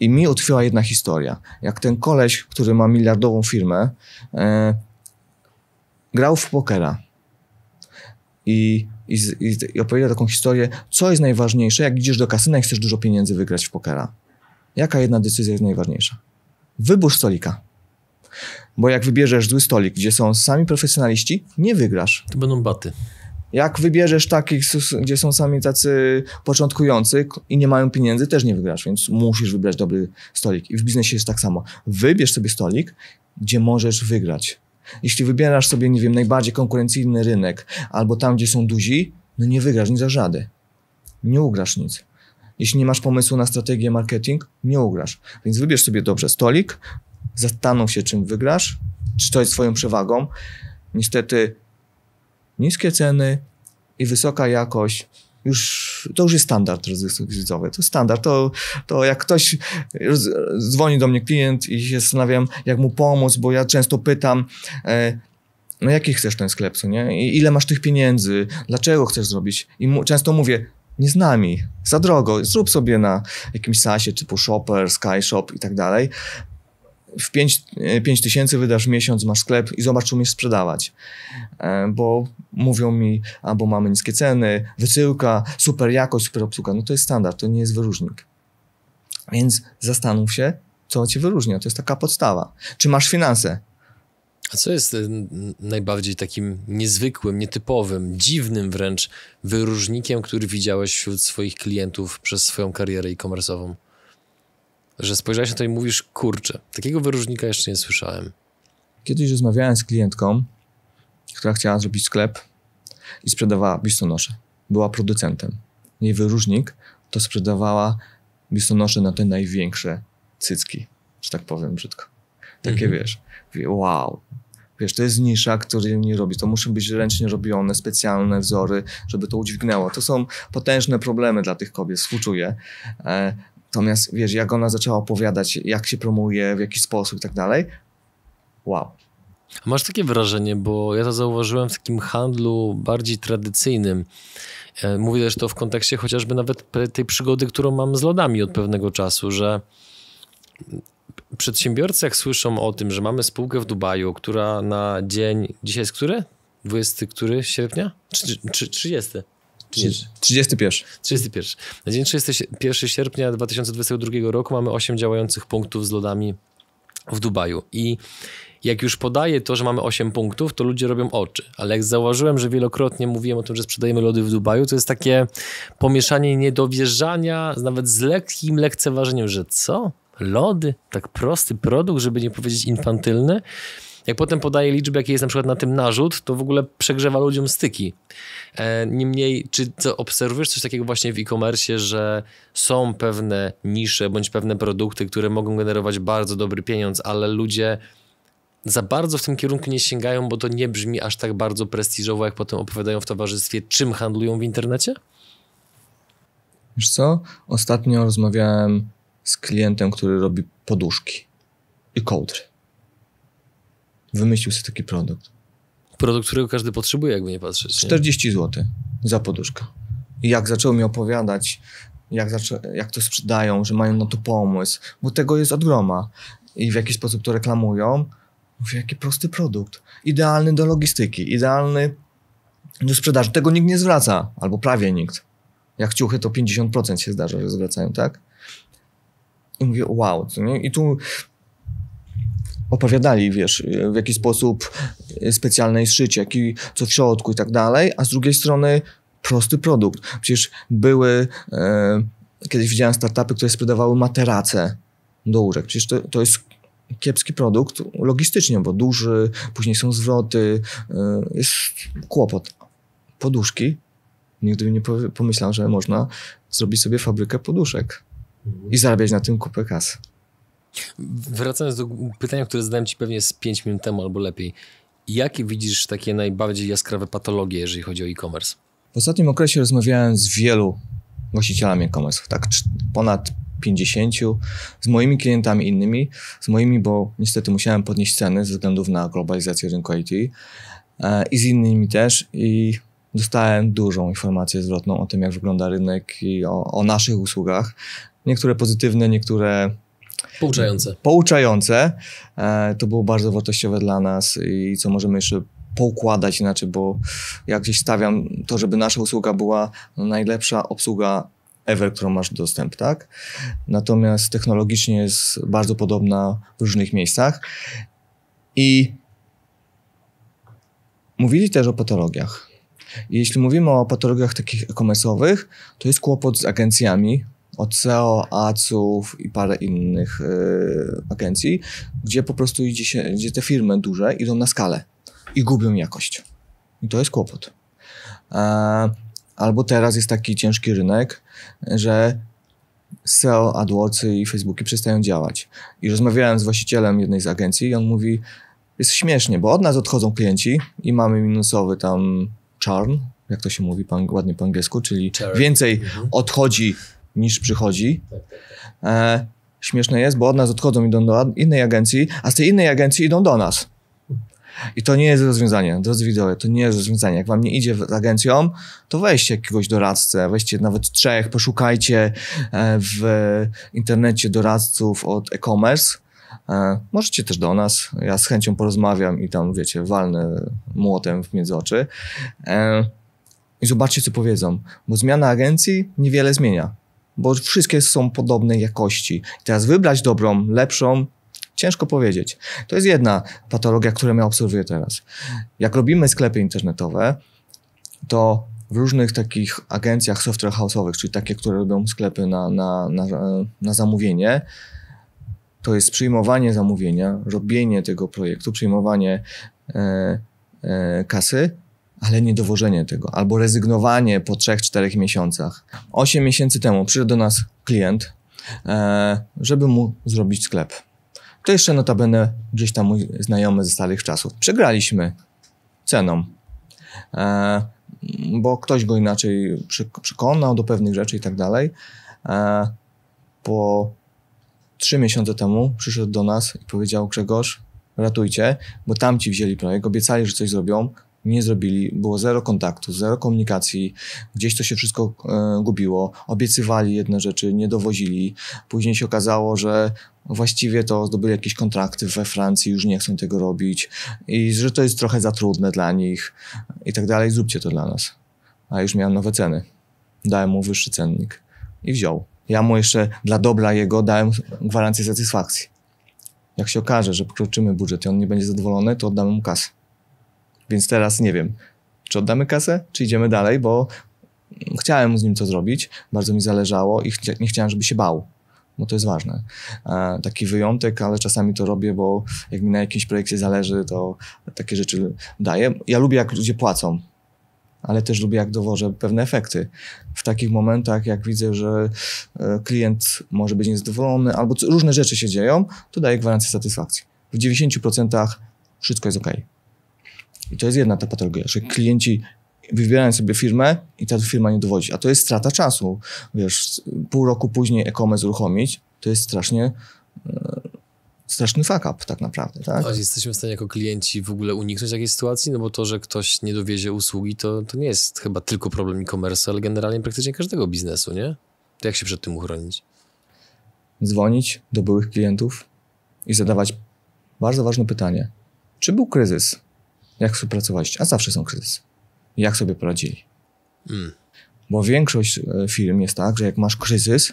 I mi utkwiła jedna historia. Jak ten koleś, który ma miliardową firmę, e, grał w pokera. I, i, i, opowiedział taką historię, co jest najważniejsze, jak idziesz do kasyna i chcesz dużo pieniędzy wygrać w pokera. Jaka jedna decyzja jest najważniejsza? Wybór stolika. Bo jak wybierzesz zły stolik, gdzie są sami profesjonaliści, nie wygrasz. To będą baty. Jak wybierzesz takich, gdzie są sami tacy początkujący i nie mają pieniędzy, też nie wygrasz, więc musisz wybrać dobry stolik. I w biznesie jest tak samo. Wybierz sobie stolik, gdzie możesz wygrać. Jeśli wybierasz sobie, nie wiem, najbardziej konkurencyjny rynek, albo tam, gdzie są duzi, no nie wygrasz, nie za żady. Nie ugrasz nic. Jeśli nie masz pomysłu na strategię marketing, nie ugrasz. Więc wybierz sobie dobrze stolik, zastanów się, czym wygrasz, czy to jest twoją przewagą. Niestety niskie ceny i wysoka jakość już, to już jest standard rozrywkowy. To jest standard. To, to jak ktoś dzwoni do mnie klient i się zastanawiam, jak mu pomóc, bo ja często pytam, e, no jaki chcesz ten sklep, co nie? I ile masz tych pieniędzy? Dlaczego chcesz zrobić? I mu, często mówię, nie z nami, za drogo, zrób sobie na jakimś sasie typu Shopper, Skyshop i tak dalej. W 5, 5 tysięcy wydasz miesiąc, masz sklep i zobacz, czy umiesz sprzedawać. E, bo mówią mi, albo mamy niskie ceny, wysyłka, super jakość, super obsługa. No to jest standard, to nie jest wyróżnik. Więc zastanów się, co cię wyróżnia. To jest taka podstawa. Czy masz finanse? A co jest y, najbardziej takim niezwykłym, nietypowym, dziwnym wręcz wyróżnikiem, który widziałeś wśród swoich klientów przez swoją karierę e-commerce'ową? Że spojrzałeś na to i mówisz, kurczę, takiego wyróżnika jeszcze nie słyszałem. Kiedyś rozmawiałem z klientką, która chciała zrobić sklep i sprzedawała bistonosze. Była producentem. Jej wyróżnik to sprzedawała bistonosze na te największe cycki, że tak powiem brzydko. Takie mhm. wiesz, wow, Wiesz, to jest nisza, który nie robi. To muszą być ręcznie robione, specjalne wzory, żeby to udźwignęło. To są potężne problemy dla tych kobiet, współczuję. Natomiast wiesz, jak ona zaczęła opowiadać, jak się promuje, w jaki sposób i tak dalej, wow. Masz takie wrażenie, bo ja to zauważyłem w takim handlu bardziej tradycyjnym. E, mówię też to w kontekście chociażby nawet tej przygody, którą mam z lodami od pewnego czasu, że przedsiębiorcy jak słyszą o tym, że mamy spółkę w Dubaju, która na dzień, dzisiaj jest który? 20 który sierpnia? Czy, 30? 31. 31. Na dzień 31 sierpnia 2022 roku mamy 8 działających punktów z lodami w Dubaju. I jak już podaję to, że mamy 8 punktów, to ludzie robią oczy. Ale jak zauważyłem, że wielokrotnie mówiłem o tym, że sprzedajemy lody w Dubaju, to jest takie pomieszanie niedowierzania, nawet z lekkim lekceważeniem, że co? lody, tak prosty produkt, żeby nie powiedzieć infantylny. Jak potem podaje liczbę, jaki jest na przykład na tym narzut, to w ogóle przegrzewa ludziom styki. E, niemniej, czy obserwujesz coś takiego właśnie w e-commerce, że są pewne nisze bądź pewne produkty, które mogą generować bardzo dobry pieniądz, ale ludzie za bardzo w tym kierunku nie sięgają, bo to nie brzmi aż tak bardzo prestiżowo, jak potem opowiadają w towarzystwie, czym handlują w internecie? Wiesz co? Ostatnio rozmawiałem z klientem, który robi poduszki i kołdry. Wymyślił sobie taki produkt. Produkt, którego każdy potrzebuje, jakby nie patrzeć. Nie? 40 zł za poduszkę. I jak zaczął mi opowiadać, jak, jak to sprzedają, że mają na to pomysł, bo tego jest od groma i w jaki sposób to reklamują, mówię, jaki prosty produkt. Idealny do logistyki, idealny do sprzedaży. Tego nikt nie zwraca, albo prawie nikt. Jak ciuchy, to 50% się zdarza, że zwracają, tak? I mówię, wow? I tu opowiadali, wiesz, w jaki sposób specjalne jest szycie, jaki, co w środku i tak dalej, a z drugiej strony prosty produkt. Przecież były, e, kiedyś widziałem startupy, które sprzedawały materace do łóżek. Przecież to, to jest kiepski produkt logistycznie, bo duży, później są zwroty, e, jest kłopot. Poduszki. Nigdy bym nie pomyślał, że można zrobić sobie fabrykę poduszek i zarabiać na tym kupę kasy. Wracając do pytania, które zadałem ci pewnie z 5 minut temu albo lepiej. Jakie widzisz takie najbardziej jaskrawe patologie, jeżeli chodzi o e-commerce? W ostatnim okresie rozmawiałem z wielu właścicielami e-commerce, tak ponad 50, z moimi klientami innymi, z moimi, bo niestety musiałem podnieść ceny ze względów na globalizację rynku IT e, i z innymi też i dostałem dużą informację zwrotną o tym, jak wygląda rynek i o, o naszych usługach. Niektóre pozytywne, niektóre pouczające. Pouczające. E, to było bardzo wartościowe dla nas i co możemy jeszcze poukładać inaczej, bo jak gdzieś stawiam to, żeby nasza usługa była najlepsza obsługa ever, którą masz dostęp, tak? Natomiast technologicznie jest bardzo podobna w różnych miejscach. I mówili też o patologiach. Jeśli mówimy o patologiach takich e-commerce'owych, to jest kłopot z agencjami, od SEO, ACów i parę innych y, agencji, gdzie po prostu idzie się, gdzie te firmy duże idą na skalę i gubią jakość. I to jest kłopot. E, albo teraz jest taki ciężki rynek, że SEO, AdWordsy i Facebooki przestają działać. I rozmawiałem z właścicielem jednej z agencji i on mówi, jest śmiesznie, bo od nas odchodzą klienci i mamy minusowy tam churn, jak to się mówi ładnie po angielsku, czyli więcej Mhm. odchodzi niż przychodzi. Tak, E, śmieszne jest, bo od nas odchodzą, idą do innej agencji, a z tej innej agencji idą do nas. I to nie jest rozwiązanie, drodzy widzowie, to nie jest rozwiązanie. Jak wam nie idzie z agencją, to weźcie jakiegoś doradcę, weźcie nawet trzech, poszukajcie e, w internecie doradców od e-commerce. E, Możecie też do nas, ja z chęcią porozmawiam i tam, wiecie, walnę młotem w między oczy. E, I zobaczcie, co powiedzą, bo zmiana agencji niewiele zmienia, bo wszystkie są podobnej jakości. Teraz wybrać dobrą, lepszą, ciężko powiedzieć. To jest jedna patologia, którą ja obserwuję teraz. Jak robimy sklepy internetowe, to w różnych takich agencjach software house'owych, czyli takie, które robią sklepy na, na, na, na zamówienie, to jest przyjmowanie zamówienia, robienie tego projektu, przyjmowanie e, e, kasy, ale nie dowożenie tego, albo rezygnowanie po 3-4 miesiącach. 8 miesięcy temu przyszedł do nas klient, e, żeby mu zrobić sklep. To jeszcze notabene gdzieś tam mój znajomy ze starych czasów. Przegraliśmy ceną, e, bo ktoś go inaczej przekonał do pewnych rzeczy i tak dalej. E, po trzy miesiące temu przyszedł do nas i powiedział Grzegorz, ratujcie, bo tamci wzięli projekt, obiecali, że coś zrobią, nie zrobili, było zero kontaktu, zero komunikacji, gdzieś to się wszystko e, gubiło, obiecywali jedne rzeczy, nie dowozili, później się okazało, że właściwie to zdobyli jakieś kontrakty we Francji, już nie chcą tego robić i że to jest trochę za trudne dla nich i tak dalej, zróbcie to dla nas. A już miałem nowe ceny. Dałem mu wyższy cennik i wziął. Ja mu jeszcze dla dobra jego dałem gwarancję satysfakcji. Jak się okaże, że przekroczymy budżet i on nie będzie zadowolony, to oddamy mu kasę. Więc teraz nie wiem, czy oddamy kasę, czy idziemy dalej, bo chciałem z nim to zrobić, bardzo mi zależało i chcia, nie chciałem, żeby się bał, bo to jest ważne. E, taki wyjątek, ale czasami to robię, bo jak mi na jakimś projekcie zależy, to takie rzeczy daję. Ja lubię, jak ludzie płacą, ale też lubię, jak dowożę pewne efekty. W takich momentach, jak widzę, że e, klient może być niezadowolony albo różne rzeczy się dzieją, to daję gwarancję satysfakcji. W 90% wszystko jest ok. I to jest jedna ta patologia, że klienci wybierają sobie firmę i ta firma nie dowodzi. A to jest strata czasu. Wiesz, pół roku później e-commerce uruchomić, to jest strasznie e, straszny fuck up tak naprawdę, tak? A jesteśmy w stanie jako klienci w ogóle uniknąć takiej sytuacji? No bo to, że ktoś nie dowiezie usługi, to, to nie jest chyba tylko problem e-commerce, ale generalnie praktycznie każdego biznesu, nie? To jak się przed tym uchronić? Dzwonić do byłych klientów i zadawać bardzo ważne pytanie. Czy był kryzys? Jak współpracowaliście? A zawsze są kryzysy. Jak sobie poradzili? Mm. Bo większość e, firm jest tak, że jak masz kryzys,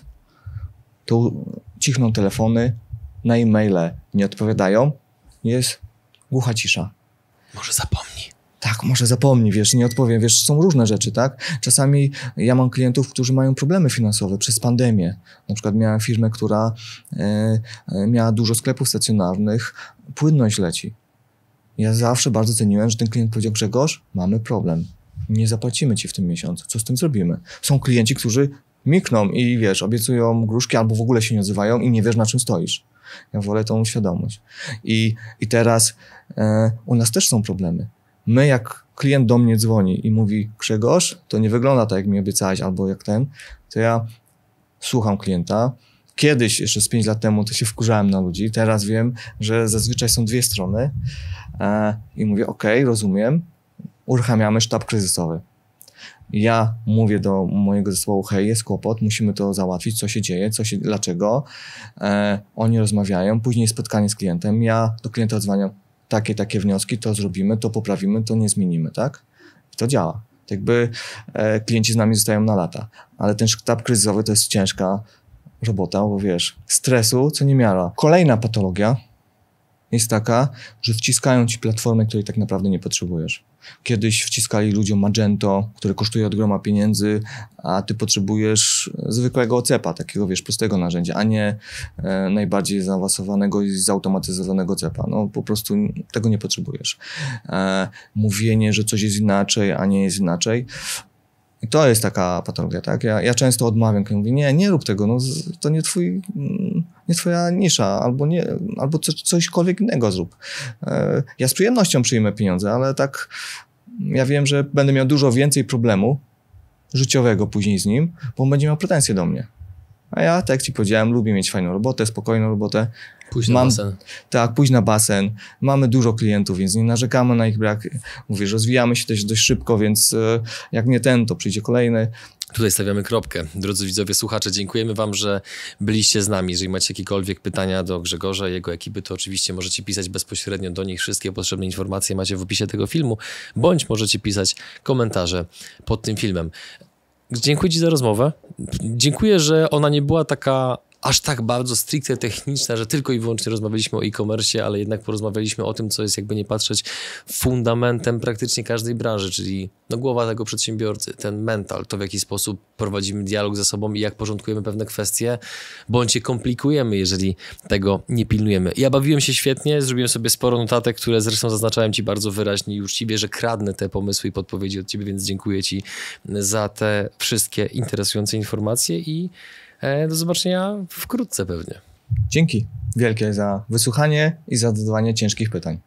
to cichną telefony, na e-maile nie odpowiadają, jest głucha cisza. Może zapomnij. Tak, może zapomnij, wiesz, nie odpowiem, wiesz, są różne rzeczy, tak? Czasami ja mam klientów, którzy mają problemy finansowe przez pandemię. Na przykład miałem firmę, która e, e, miała dużo sklepów stacjonarnych, płynność leci. Ja zawsze bardzo ceniłem, że ten klient powiedział, Grzegorz, mamy problem, nie zapłacimy ci w tym miesiącu, co z tym zrobimy? Są klienci, którzy mikną i wiesz, obiecują gruszki albo w ogóle się nie odzywają i nie wiesz, na czym stoisz. Ja wolę tą świadomość. I, i teraz e, u nas też są problemy. My, jak klient do mnie dzwoni i mówi, Grzegorz, to nie wygląda tak, jak mi obiecałeś, albo jak ten, to ja słucham klienta. Kiedyś, jeszcze z 5 lat temu, to się wkurzałem na ludzi. Teraz wiem, że zazwyczaj są dwie strony i mówię, OK, rozumiem, uruchamiamy sztab kryzysowy. Ja mówię do mojego zespołu, hej, jest kłopot, musimy to załatwić, co się dzieje, co się, dlaczego. E, oni rozmawiają, później spotkanie z klientem, ja do klienta odzwaniam, takie, takie wnioski, to zrobimy, to poprawimy, to nie zmienimy, tak? I to działa. Tak jakby e, klienci z nami zostają na lata. Ale ten sztab kryzysowy to jest ciężka robota, bo wiesz, stresu co nie miara. Kolejna patologia jest taka, że wciskają ci platformę, której tak naprawdę nie potrzebujesz. Kiedyś wciskali ludziom Magento, które kosztuje od groma pieniędzy, a ty potrzebujesz zwykłego cepa, takiego wiesz, prostego narzędzia, a nie e, najbardziej zaawansowanego i zautomatyzowanego cepa. No po prostu tego nie potrzebujesz. E, mówienie, że coś jest inaczej, a nie jest inaczej, I to jest taka patologia, tak? Ja, ja często odmawiam, mówię, nie, nie rób tego, no, to nie, twój, nie twoja nisza, albo, nie, albo coś, cośkolwiek innego zrób. E, ja z przyjemnością przyjmę pieniądze, ale tak ja wiem, że będę miał dużo więcej problemu życiowego później z nim, bo on będzie miał pretensje do mnie. A ja, tak jak ci powiedziałem, lubię mieć fajną robotę, spokojną robotę. Pójść na basen. Tak, pójść na basen. Mamy dużo klientów, więc nie narzekamy na ich brak. Mówię, rozwijamy się też dość szybko, więc e, jak nie ten, to przyjdzie kolejny. Tutaj stawiamy kropkę. Drodzy widzowie, słuchacze, dziękujemy Wam, że byliście z nami. Jeżeli macie jakiekolwiek pytania do Grzegorza i jego ekipy, to oczywiście możecie pisać bezpośrednio do nich. Wszystkie potrzebne informacje macie w opisie tego filmu, bądź możecie pisać komentarze pod tym filmem. Dziękuję Ci za rozmowę. Dziękuję, że ona nie była taka aż tak bardzo stricte techniczna, że tylko i wyłącznie rozmawialiśmy o e-commerce, ale jednak porozmawialiśmy o tym, co jest jakby nie patrzeć fundamentem praktycznie każdej branży, czyli no, głowa tego przedsiębiorcy, ten mental, to w jaki sposób prowadzimy dialog ze sobą i jak porządkujemy pewne kwestie, bądź je komplikujemy, jeżeli tego nie pilnujemy. Ja bawiłem się świetnie, zrobiłem sobie sporo notatek, które zresztą zaznaczałem Ci bardzo wyraźnie i uczciwie, że kradnę te pomysły i podpowiedzi od Ciebie, więc dziękuję Ci za te wszystkie interesujące informacje i do zobaczenia wkrótce pewnie. Dzięki wielkie za wysłuchanie i za zadawanie ciężkich pytań.